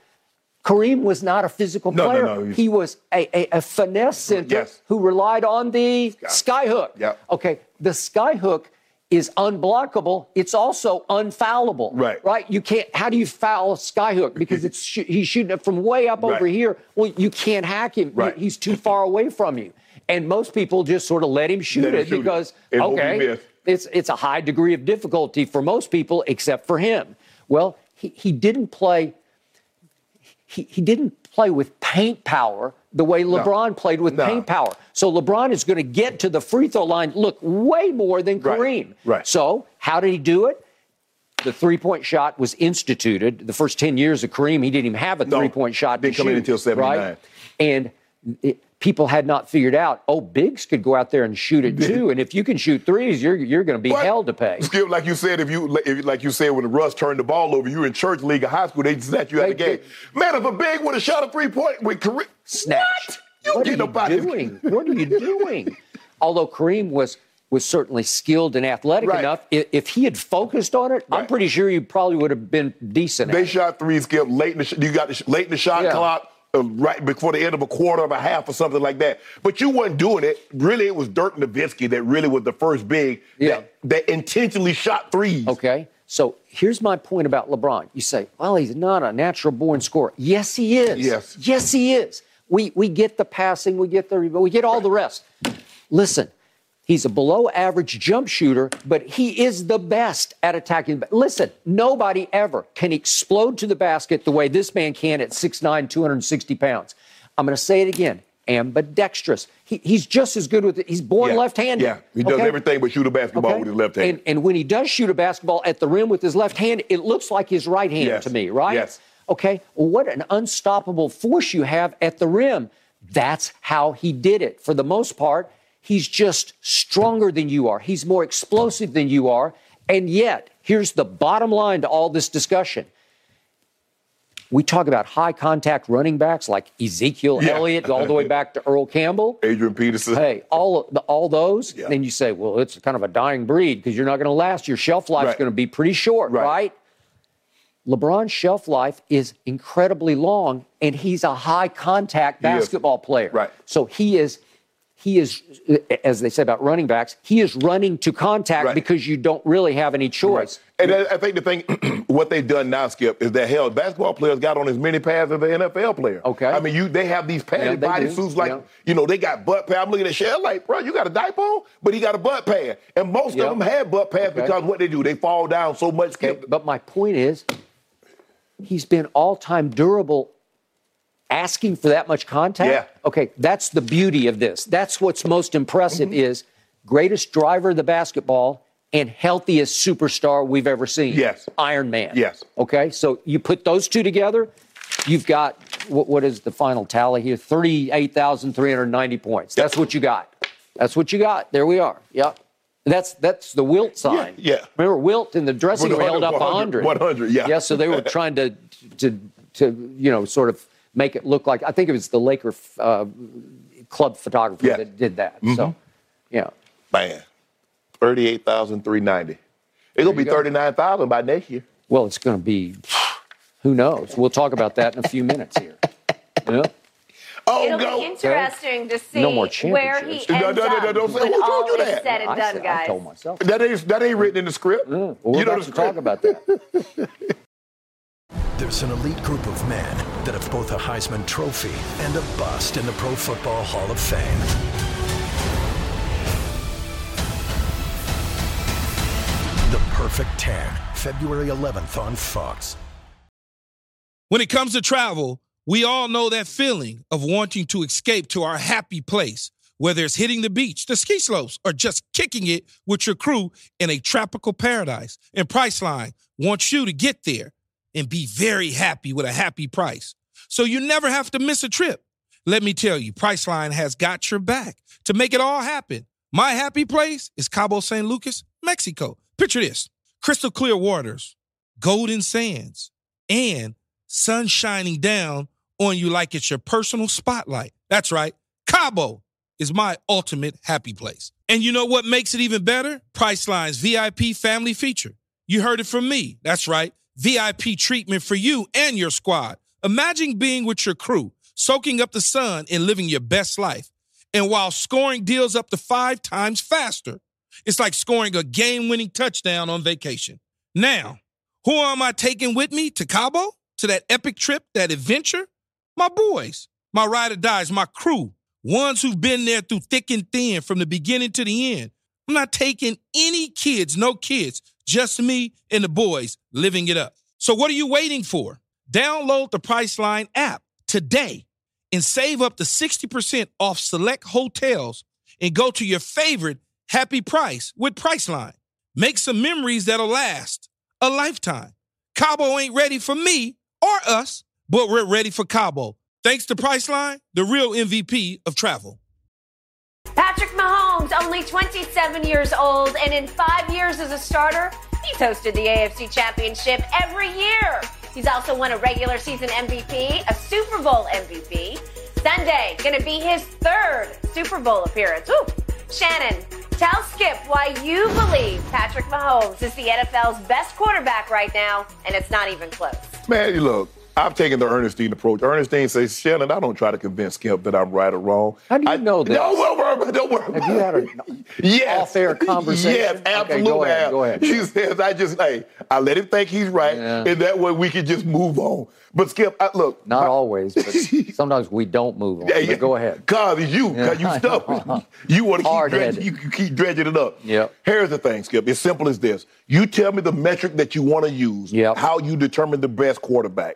Kareem was not a physical
No, no,
player.
no, he's-
he was a, a, a finesse center
Yes.
who relied on the sky hook.
Yep.
Okay, the sky hook is unblockable. It's also unfoulable.
Right.
Right. You can't. How do you foul a skyhook? Because it's he's shooting it from way up
Right.
over here. Well, you can't hack him.
Right.
He's too far away from you. And most people just sort of let him shoot
Let him
it
shoot it.
because
he
okay. It's it's a high degree of difficulty for most people except for him. Well, he, he didn't play he, he didn't play with paint power the way LeBron played with
No.
paint power. So LeBron is going to get to the free throw line, look way more than. Kareem.
Right. right.
So how did he do it? The three point shot was instituted. The first 10 years of Kareem, he didn't even have a
No,
three point shot.
didn't come in until 79.
Right? And it, people had not figured out, oh, bigs could go out there and shoot it too. And if you can shoot threes, you're, you're going to be
What?
hell to pay.
Skip, like you said, if you if, like you said when Russ turned the ball over, you were in church league or high school, they snatch you out of the
They
game. Man, if a big would have shot a three point with Kareem,
snatch.
What? You
what
get
are you doing? what are you doing? Although Kareem was was certainly skilled and athletic
Right.
enough, i- if he had focused on it, I'm pretty sure he probably would have been decent.
They
at
shot three, Skip, late in the, sh- you got the, sh- late in the shot
Yeah.
clock, Uh, right before the end of a quarter of a half or something like that. But you wasn't doing it. Really, it was Dirk Nowitzki that really was the first big
Yeah.
that, that intentionally shot threes.
Okay. So here's my point about LeBron. You say, well, he's not a natural born scorer. Yes, he is.
Yes.
Yes, he is. We, we get the passing, we get the we get all the rest. Listen, he's a below average jump shooter, but he is the best at attacking. Listen, nobody ever can explode to the basket the way this man can at 6'9, 260 pounds. I'm going to say it again. Ambidextrous. He, he's just as good with it. He's born
Yeah.
left-handed.
Yeah, he does
okay?
everything but shoot a basketball
Okay?
with his left hand.
And, and when he does shoot a basketball at the rim with his left hand, it looks like his right hand
Yes.
to me, right?
Yes.
Okay. Well, what an unstoppable force you have at the rim. That's how he did it. For the most part, he's just stronger than you are. He's more explosive than you are. And yet, here's the bottom line to all this discussion. We talk about high contact running backs like Ezekiel
Yeah.
Elliott, all the way back to Earl Campbell
Adrian Peterson.
hey, all the, all those,
Yeah.
then you say, well, it's kind of a dying breed because you're not going to last. Your shelf life's
Right.
going to be pretty short,
Right.
right. LeBron's shelf life is incredibly long, and he's a high contact basketball player.
Right.
So he is, he is, as they say about running backs, he is running to contact
Right.
because you don't really have any choice.
And I think the thing, what they've done now, Skip, is that hell, basketball players got on as many pads as the NFL player.
Okay.
I mean, you they have these padded
they
body
do.
suits like,
Yeah.
you know, they got butt pad. I'm looking at Shell like, bro, you got a diaper on, but he got a butt pad. And most
Yeah.
of them had butt pads
Okay.
because what they do, they fall down so much,
Okay,
Skip.
but my point is, he's been all time durable. Asking for that much contact?
Yeah.
Okay, that's the beauty of this. That's what's most impressive
Mm-hmm.
is greatest driver of the basketball and healthiest superstar we've ever seen.
Yes.
Iron Man.
Yes.
Okay, so you put those two together, you've got what, what is the final tally here? 38,390 points. That's what you got. That's what you got. There we are. Yep. That's that's the Wilt sign.
yeah.
Remember Wilt in the dressing room held up
100,
100.
100, yeah.
Yeah, so they were trying to to to you know sort of make it look like I think it was the Laker uh, club photographer
Yeah. Mm-hmm.
that did that. So, yeah.
Man, 38,390. It's going to be
go.
39,000 by next year.
Well, it's going to be who knows. We'll talk about that in a few minutes here. Yeah.
Oh,
It'll
go.
be interesting to see
No more
where he ends.
No, no, no, no,
up
don't say-
when
who told
all
you
is
that?
said and
I,
done,
said-
guys.
I told myself.
That ain't, that ain't written in the script.
Well, we're
you know
about
the
to talk about that.
There's an elite group of men that have both a Heisman Trophy and a bust in the Pro Football Hall of Fame. The Perfect 10, February 11th on Fox.
When it comes to travel, we all know that feeling of wanting to escape to our happy place, whether it's hitting the beach, the ski slopes, or just kicking it with your crew in a tropical paradise. And Priceline wants you to get there and be very happy with a happy price. So you never have to miss a trip. Let me tell you, Priceline has got your back to make it all happen. My happy place is Cabo San Lucas, Mexico. Picture this crystal clear waters, golden sands, and sun shining down on you like it's your personal spotlight. That's right. Cabo is my ultimate happy place. And you know what makes it even better? Priceline's VIP family feature. You heard it from me. That's right. VIP treatment for you and your squad. Imagine being with your crew, soaking up the sun and living your best life. And while scoring deals up to five times faster, It's like scoring a game winning touchdown on vacation. Now, who am I taking with me to Cabo? To that epic trip, that adventure? My boys, my ride or dies, my crew, ones who've been there through thick and thin from the beginning to the end. I'm not taking any kids, no kids, just me and the boys living it up. So what are you waiting for? Download the Priceline app today and save up to 60% off select hotels and go to your favorite happy price with Priceline. Make some memories that'll last a lifetime. Cabo ain't ready for me or us, but we're ready for Cabo. Thanks to Priceline, the real MVP of travel.
Patrick Mahomes, only 27 years old, and in five years as a starter, he's hosted the AFC Championship every year. He's also won a regular season MVP, a Super Bowl MVP. Sunday, gonna be his third Super Bowl appearance. Ooh. Shannon, tell Skip why you believe Patrick Mahomes is the NFL's best quarterback right now, and it's not even close.
Man, you look, I've taken the Ernestine approach. Ernestine says, Shannon, I don't try to convince Skip that I'm right or wrong.
How do you
I,
know that?
No, don't worry about it. Don't worry
Have you had a
yes.
off-air conversation?
Yes,
Okay,
absolutely.
go ahead, go ahead.
She says, I just, hey, I let him think he's right,
Yeah.
and that way we can just move on. But Skip, I, look.
Not always, but sometimes we don't move on.
Yeah,
But go ahead.
Cause it's you,
Yeah,
cause you
I
stuck. You want to keep dredging, you, you keep dredging it up.
Yep.
Here's the thing, Skip. It's simple as this. You tell me the metric that you want to use,
Yep.
how you determine the best quarterback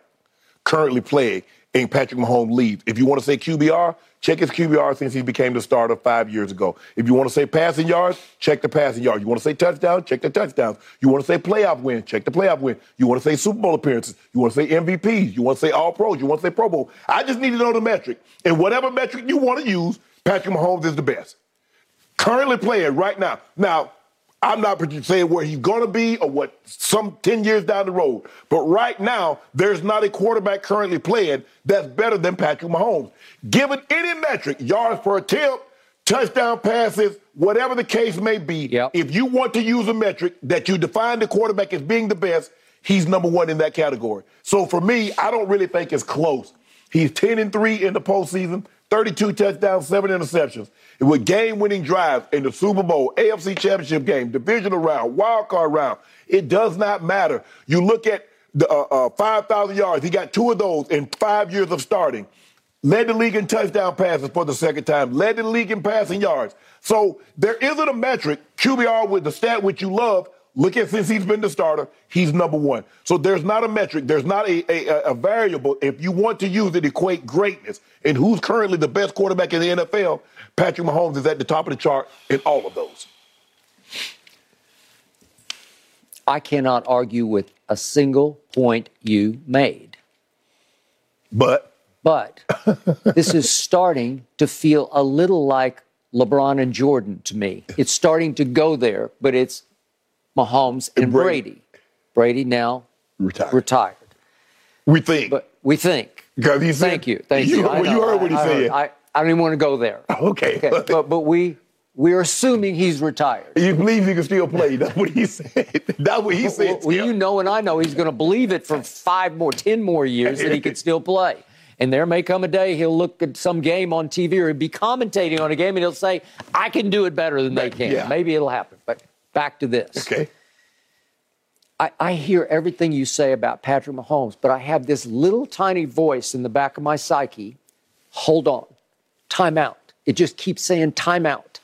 currently playing in Patrick Mahomes leads. If you want to say QBR, check his QBR since he became the starter five years ago. If you want to say passing yards, check the passing yards. You want to say touchdown, check the touchdowns. You want to say playoff win, check the playoff win. You want to say Super Bowl appearances. You want to say MVPs. You want to say All Pros. You want to say Pro Bowl. I just need to know the metric. And whatever metric you want to use, Patrick Mahomes is the best currently playing right now. Now, I'm not saying where he's going to be or what some 10 years down the road, but right now, there's not a quarterback currently playing that's better than Patrick Mahomes. Given any metric, yards per attempt, touchdown passes, whatever the case may be,
Yep.
if you want to use a metric that you define the quarterback as being the best, he's number one in that category. So for me, I don't really think it's close. He's 10 and 3 in the postseason, 32 touchdowns, seven interceptions. With game winning drives in the Super Bowl, AFC Championship game, divisional round, wild card round, it does not matter. You look at the uh, uh, 5,000 yards, he got two of those in five years of starting. Led the league in touchdown passes for the second time. Led the league in passing yards. So there isn't a metric, QBR with the stat which you love. Look at since he's been the starter, he's number one. So there's not a metric, there's not a, a, a variable. If you want to use it, equate greatness. And who's currently the best quarterback in the NFL? Patrick Mahomes is at the top of the chart in all of those.
I cannot argue with a single point you made.
But
But this is starting to feel a little like LeBron and Jordan to me. It's starting to go there, but it's Mahomes and,
And Brady.
Brady. Brady now
retired.
retired.
we think.
But we think.
he said-
Thank you. Thank you.
You- well, you heard what he
I-
said.
I, I don't even want to go there.
okay.
Okay, but, but we we're assuming he's retired.
you believe he can still play. That's what he said. That's what he said.
Well, you know, and I know he's going to believe it for five more, ten more years that he can still play. And there may come a day he'll look at some game on TV or be commentating on a game and he'll say, "I can do it better than they can."
Yeah.
Maybe it'll happen. But back to this.
Okay.
I, I hear everything you say about Patrick Mahomes, but I have this little tiny voice in the back of my psyche. Hold on, time out. It just keeps saying time out.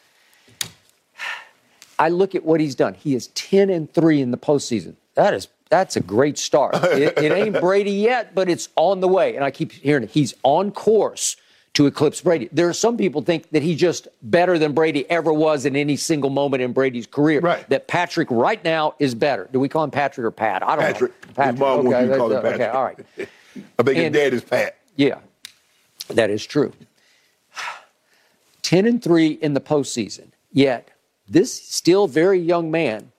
I look at what he's done. He is 10 and 3 in the postseason. That is that's a great start. It, it ain't Brady yet, but it's on the way. And I keep hearing it. He's on course to eclipse Brady. There are some people think that he's just better than Brady ever was in any single moment in Brady's career.
Right.
That Patrick right now is better. Do we call him Patrick or Pat? I don't
Patrick.
know.
His mom wants you call him uh,
Okay,
Patrick.
all right.
I think his dad is Pat.
Yeah, that is true. 10 and 3 in the postseason. Yet, this still very young man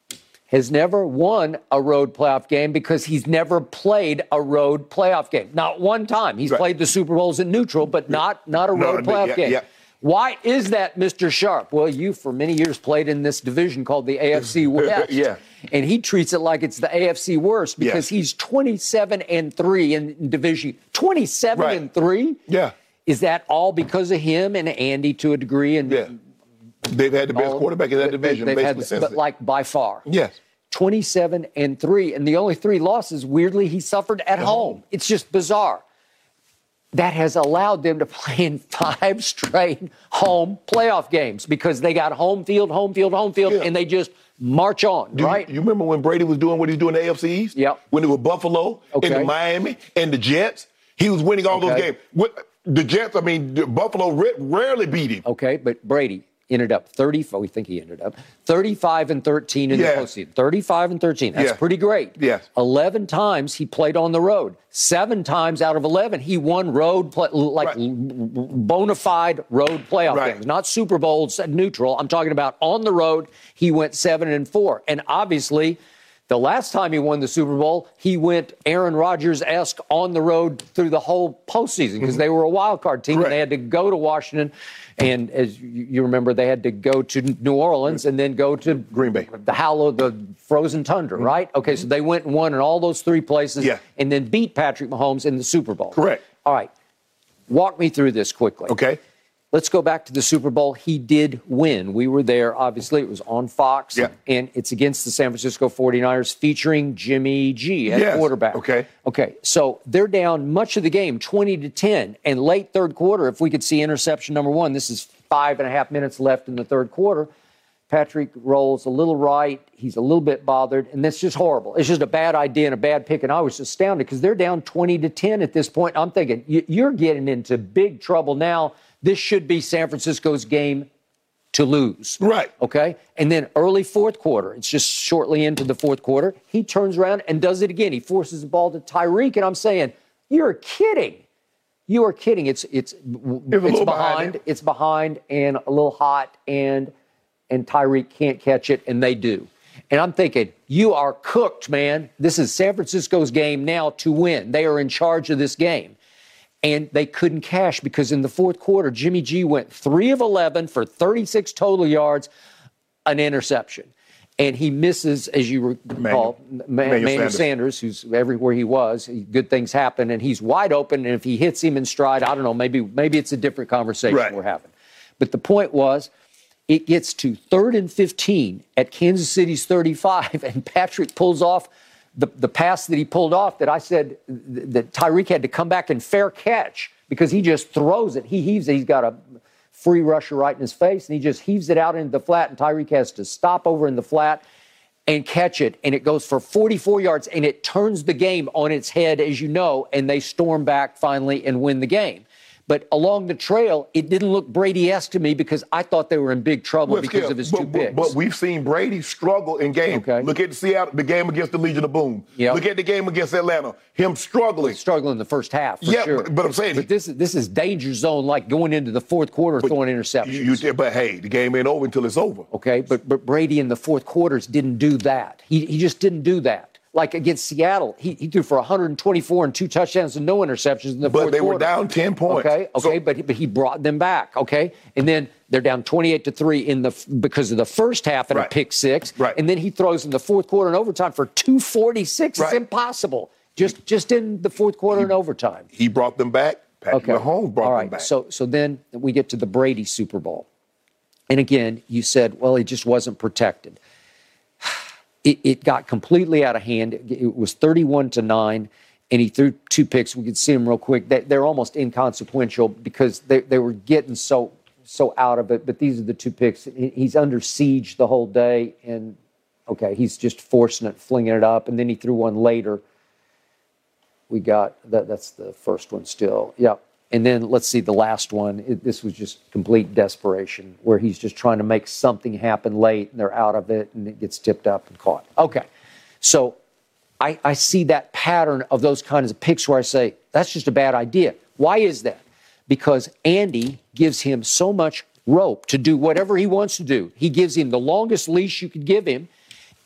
has never won a road playoff game because he's never played a road playoff game. Not one time. He's
Right.
played the Super Bowls in neutral, but not, not a road
no,
playoff
yeah,
game.
yeah.
Why is that, Mr. Sharpe? Well, you for many years played in this division called the AFC West.
Yeah.
And he treats it like it's the AFC worst because
Yes.
he's 27 and 3 in division. 27
Right.
and 3?
Yeah.
Is that all because of him and Andy to a degree and
Yeah. They've had the best
All-
quarterback in that division
they've had
since
but like by far.
yes.
27 and 3 and the only three losses weirdly he suffered at home it's just bizarre that has allowed them to play in five straight home playoff games because they got home field home field home field
Yeah.
and they just march on
Do you-
right
You, remember when Brady was doing what he's doing in the AFC East?
Yep.
When it was Buffalo
Okay.
and the Miami and the Jets, he was winning all those games. What, the Jets, I mean, Buffalo rarely beat him.
okay but brady ended up 30 we think he ended up 35 and 13 in
Yes.
the postseason 35 and 13 that's
Yes.
pretty great
Yes.
11 times he played on the road seven times out of 11 he won road play, like
Right.
bona fide road playoff
Right.
games, not Super Bowls neutral. I'm talking about on the road. He went seven and four, and obviously, the last time he won the Super Bowl, he went Aaron Rodgers esque on the road through the whole postseason because they were a wild card team and they
Mm-hmm.
Had to go to Washington, and as you remember, they had to go to New Orleans and then go to
Green Bay. Mm-hmm.
the hollow, the frozen tundra, right? Okay, so they went and won in all those three places,
Yeah.
and then beat Patrick Mahomes in the Super Bowl.
Correct.
All right. Walk me through this quickly.
Okay.
Let's go back to the Super Bowl. He did win. We were there. Obviously, it was on Fox.
Yeah.
And it's against the San Francisco 49ers featuring Jimmy G at
Yes.
quarterback.
Okay.
Okay. So they're down much of the game, 20 to 10. And late third quarter, if we could see interception number one, this is five and a half minutes left in the third quarter. Patrick rolls a little right. He's a little bit bothered, and that's just horrible. It's just a bad idea and a bad pick. And I was astounded because they're down 20 to 10 at this point. I'm thinking, "You- you're getting into big trouble now. This should be San Francisco's game to lose.
Right.
Okay. And then early fourth quarter, it's just shortly into the fourth quarter, he turns around and does it again. He forces the ball to Tyreek, and I'm saying, you're kidding. You are kidding. It's it's it's,
little behind
behind. It's behind and a little hot, and and Tyreek can't catch it, and they do. And I'm thinking, you are cooked, man. This is San Francisco's game now to win. They are in charge of this game. And they couldn't cash because in the fourth quarter, Jimmy G went three of 11 for 36 total yards, an interception. And he misses, as you recall, Ma-
Emmanuel
Emmanuel
Sanders.
Sanders, who's everywhere he was. Good things happen, and he's wide open. And if he hits him in stride, I don't know, maybe maybe it's a different conversation
Right.
we're having. But the point was, it gets to third and 15 at Kansas City's 35, and Patrick pulls off the, the pass that he pulled off that I said that Tyreek had to come back and fair catch because he just throws it. He heaves it. He's got a free rusher right in his face, and he just heaves it out into the flat, and Tyreek has to stop over in the flat and catch it, and it goes for 44 yards, and it turns the game on its head, as you know, and they storm back finally and win the game. But along the trail, it didn't look Brady-esque to me because I thought they were in big trouble
Well,
because of his
but,
two
but-
picks.
But we've seen Brady struggle in games.
Okay.
Look at Seattle, the game against the Legion of Boom.
Yep.
Look at the game against Atlanta. Him struggling.
Struggling in the first half, for
Yeah,
sure.
but- but I'm saying-
but this is this is danger zone, like going into the fourth quarter throwing interceptions.
You, you, but hey, the game ain't over until it's over.
Okay, but but Brady in the fourth quarters didn't do that. He he just didn't do that. Like against Seattle, he, he threw for 124 and two touchdowns and no interceptions in the
But
fourth
they were
quarter.
down 10 points.
Okay, okay,
So-
but but he brought them back. Okay, and then they're down 28 to three in the because of the first half and a pick six.
Right.
and then he throws in the fourth quarter and overtime for 246.
Right.
It's impossible. Just just in the fourth quarter and overtime.
He brought them back. Patrick Mahomes brought
All
them
right.
back.
So so then we get to the Brady Super Bowl. And again, you said, well, he just wasn't protected. It, it got completely out of hand. It, was 31 to 9, and he threw two picks. We could see them real quick. They, they're almost inconsequential because they, they were getting so so out of it. But these are the two picks. He's under siege the whole day, and okay, he's just forcing it, flinging it up, and then he threw one later we got that that's the first one still yep and then let's see the last one. It, this was just complete desperation where he's just trying to make something happen late and they're out of it and it gets tipped up and caught. Okay. So i, I see that pattern of those kinds of picks where i say that's just a bad idea. Why is that? Because andy gives him so much rope to do whatever he wants to do. He gives him the longest leash you could give him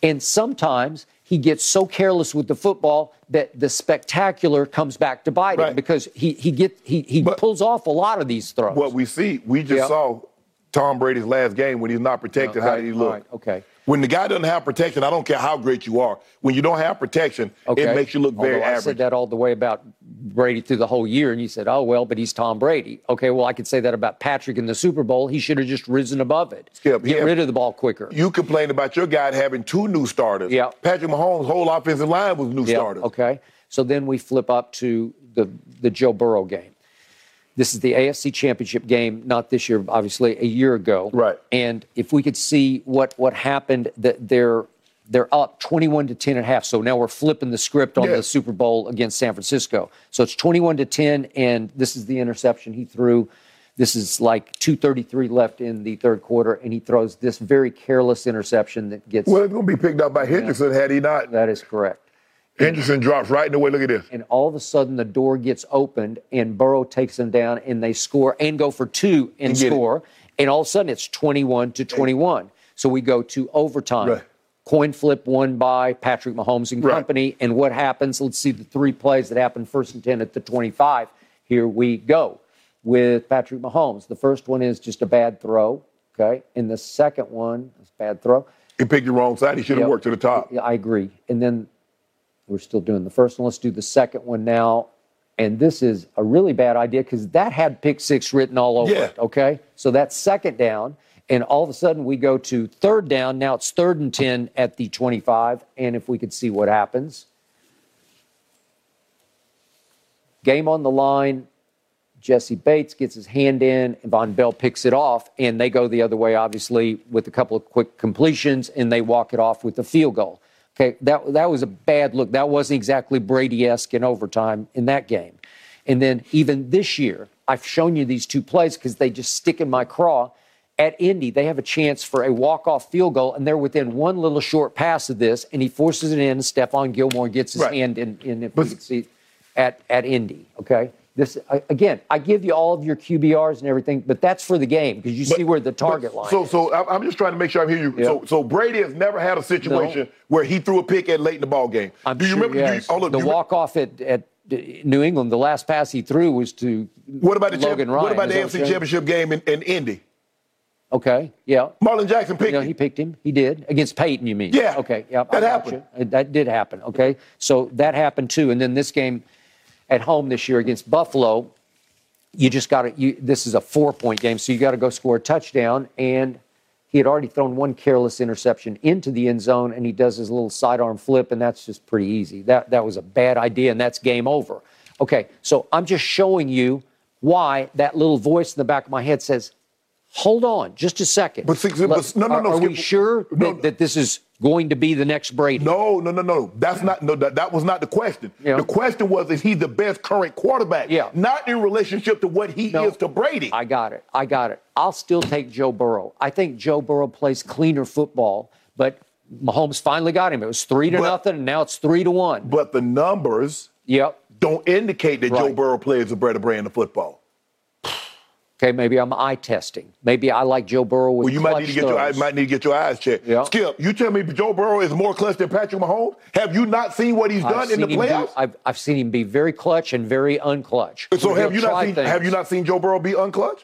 and sometimes he gets so careless with the football that the spectacular comes back to bite him
Right.
because he he get he he
But-
pulls off a lot of these throws.
what we see, we just
Yeah.
saw Tom Brady's last game when he's not protected. how did he look?
right, okay.
When the guy doesn't have protection, I don't care how great you are. When you don't have protection,
okay.
it makes you look very
I
average.
said that all the way about Brady through the whole year, and you said, "Oh well, but he's Tom Brady." Okay, well I could say that about Patrick in the Super Bowl. He should have just risen above it.
Skip,
Get
yeah.
rid of the ball quicker.
You complained about your guy having two new starters.
Yeah.
Patrick Mahomes' whole offensive line was new
Yeah,
starters.
Okay. So then we flip up to the the Joe Burrow game. This is the AFC Championship game, not this year, obviously, a year ago.
Right.
And if we could see what what happened, that they're they're up 21 to 10 and a half. So now we're flipping the script on
Yeah.
the Super Bowl against San Francisco. So it's 21 to 10, and this is the interception he threw. This is like 2:33 left in the third quarter, and he throws this very careless interception that gets.
Well, it's going to be picked up by Henderson had he not.
that is correct.
Henderson drops right in the way. Look at this.
and all of a sudden the door gets opened and Burrow takes them down and they score and go for two and
get it.
score. And all of a sudden it's 21 to 21. So we go to overtime.
Right.
Coin flip won by Patrick Mahomes and
Right.
company. And what happens? Let's see the three plays that happen first and 10 at the 25. Here we go with Patrick Mahomes. The first one is just a bad throw. Okay. And the second one is a bad throw.
He picked the wrong side. He should have
Yep.
worked to the top.
I agree. And then we're still doing the first one. Let's do the second one now. And this is a really bad idea because that had pick six written all over
Yeah.
it. Okay. So that's second down. And all of a sudden we go to third down. Now it's third and 10 at the 25. And if we could see what happens. Game on the line. Jessie Bates gets his hand in, and Vonn Bell picks it off, and they go the other way, obviously, with a couple of quick completions, and they walk it off with a field goal. Okay, that that was a bad look. That wasn't exactly Brady-esque in overtime in that game. And then even this year, I've shown you these two plays because they just stick in my craw. At Indy, they have a chance for a walk-off field goal, and they're within one little short pass of this, and he forces it in. And Stephon Gilmore gets his
Right.
hand in, in if
But-
we see at at Indy. Okay, this again, I give you all of your QBRs and everything, but that's for the game because you see where the target line.
So,
is.
so I'm I'm just trying to make sure I'm hearing you.
Yeah.
So, so Brady has never had a situation where he threw a pick at late in the ball game.
I'm
do you
sure
remember? do you- hold on,
the walk off at, at New England, the last pass he threw was to
What about the champ-
Logan Ryan.
What about the AFC? Championship game in, in Indy?
Okay, yeah.
Marlin Jackson picked
You know,
him.
he picked him. He did against Peyton. You mean?
Yeah.
Okay. Yeah.
That
I
happened.
Uh, That did happen. Okay. So that happened too. And then this game at home this year against Buffalo, you just got to. This is a four-point game, so you got to go score a touchdown. And he had already thrown one careless interception into the end zone, and he does his little sidearm flip, and that's just pretty easy. That that was a bad idea, and that's game over. Okay. So I'm just showing you why that little voice in the back of my head says. Hold on, just a second.
But see, but-
Let-
no, no,
are,
no,
Are we sure
No,
that, that this is going to be the next Brady?
No, no, no, no. That's not. No, that, that was not the question.
Yeah.
The question was, is he the best current quarterback?
Yeah.
Not in relationship to what he
No.
is to Brady.
I got it. I got it. I'll still take Joe Burrow. I think Joe Burrow plays cleaner football, but Mahomes finally got him. It was three to
But-
nothing, and now it's three to one.
but the numbers
Yep.
don't indicate that Joe Burrow plays a better brand of football.
Okay, maybe I'm eye testing. Maybe I like Joe Burrow with
Well, you might need to get your eyes, might need to get your eyes checked.
Yeah.
Skip, you tell me Joe Burrow is more clutch than Patrick Mahomes? Have you not seen what he's
I've
done in the
seen him do-
playoffs?
I've, I've seen him be very clutch and very unclutch.
so
He'll
have you not seen
things.
have you not seen Joe Burrow be unclutch?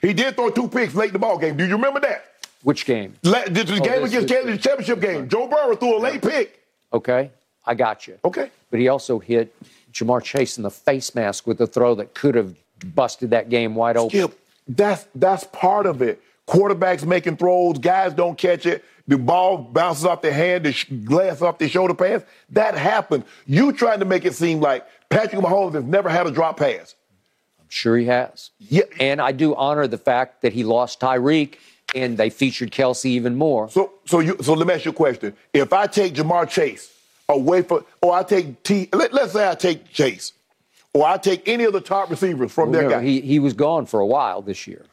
He did throw two picks late in the ball game. Do you remember that?
Which game?
La- the, the oh, game
Oh, this
against Kansas, the championship game. Joe Burrow threw a late pick.
Okay, I got you.
Okay.
But he also hit Ja'Marr Chase in the face mask with a throw that could have busted that game wide open.
Skip, that's that's part of it. Quarterbacks making throws, guys don't catch it. The ball bounces off their hand, the sh- glass off their shoulder pads. That happens. You trying to make it seem like Patrick Mahomes has never had a drop pass.
I'm sure, he has.
Yeah.
And I do honor the fact that he lost Tyreek and they featured Kelce even more.
So, so you, so let me ask you a question. If I take Ja'Marr Chase away from, or I take T, let, us say I take Chase, or I take any of the top receivers from their
Remember,
guy.
he, he was gone for a while this year.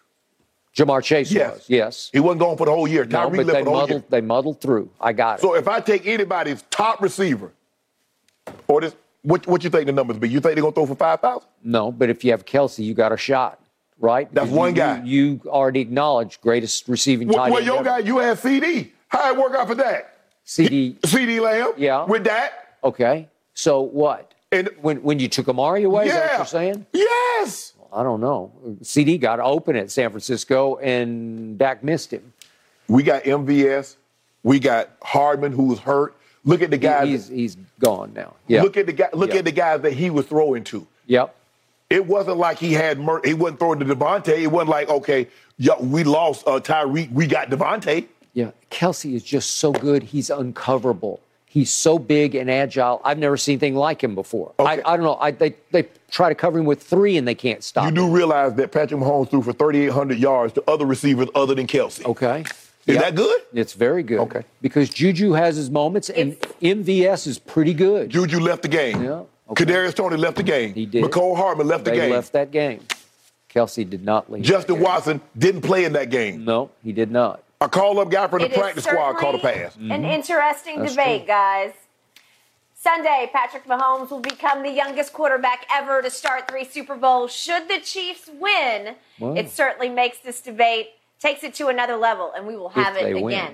Ja'Marr Chase
yes,
was, yes.
He wasn't gone for the whole year.
No, but they
the
muddled, they muddled through. I got it.
So if I take anybody's top receiver, or this, what, what you think the numbers be? You think they're gonna throw for five thousand?
no, but if you have Kelce, you got a shot, right?
That's
Because
one
you-
guy.
You, you already acknowledged greatest receiving tight
Well, well, your
ever.
guy, you had CeeDee. How it work out for that?
CeeDee.
CeeDee Lamb.
Yeah.
With that.
Okay. So what?
And-
when when you took Amari away, is that what you're saying?
Yes.
I don't know. CeeDee got open at San Francisco, and Dak missed him.
We got MVS. We got Hardman, who was hurt. Look at the
He-
guys.
he's he's gone now. Yeah.
Look at the guy. Look
Yeah.
at the guys that he was throwing to.
Yep.
It wasn't like he had. Mur- he wasn't throwing to Davante. It wasn't like okay, yo, we lost uh, Tyreek. We got Davante.
Yeah. Kelce is just so good. He's uncoverable. He's so big and agile. I've never seen anything like him before. I,
Okay.
I don't know. I, they they try to cover him with three and they can't stop.
You
him.
do realize that Patrick Mahomes threw for 3,800 yards to other receivers other than Kelce.
Okay.
Is
Yep.
that good?
It's very good.
Okay.
Because Juju has his moments and MVS is pretty good.
Juju left the game.
Yeah, okay.
Kadarius Toney left the game.
He did.
Mecole Hardman left the
they
game.
left that game. Kelce did not leave.
Justin
that game.
Watson didn't play in that game.
No, he did not.
A call up guy from the
It is
practice squad called a pass.
An interesting
Mm-hmm. That's
debate,
true.
guys. Sunday, Patrick Mahomes will become the youngest quarterback ever to start three Super Bowls. Should the Chiefs win,
Wow.
it certainly makes this debate, takes it to another level, and we will have
If
it
they win.
again.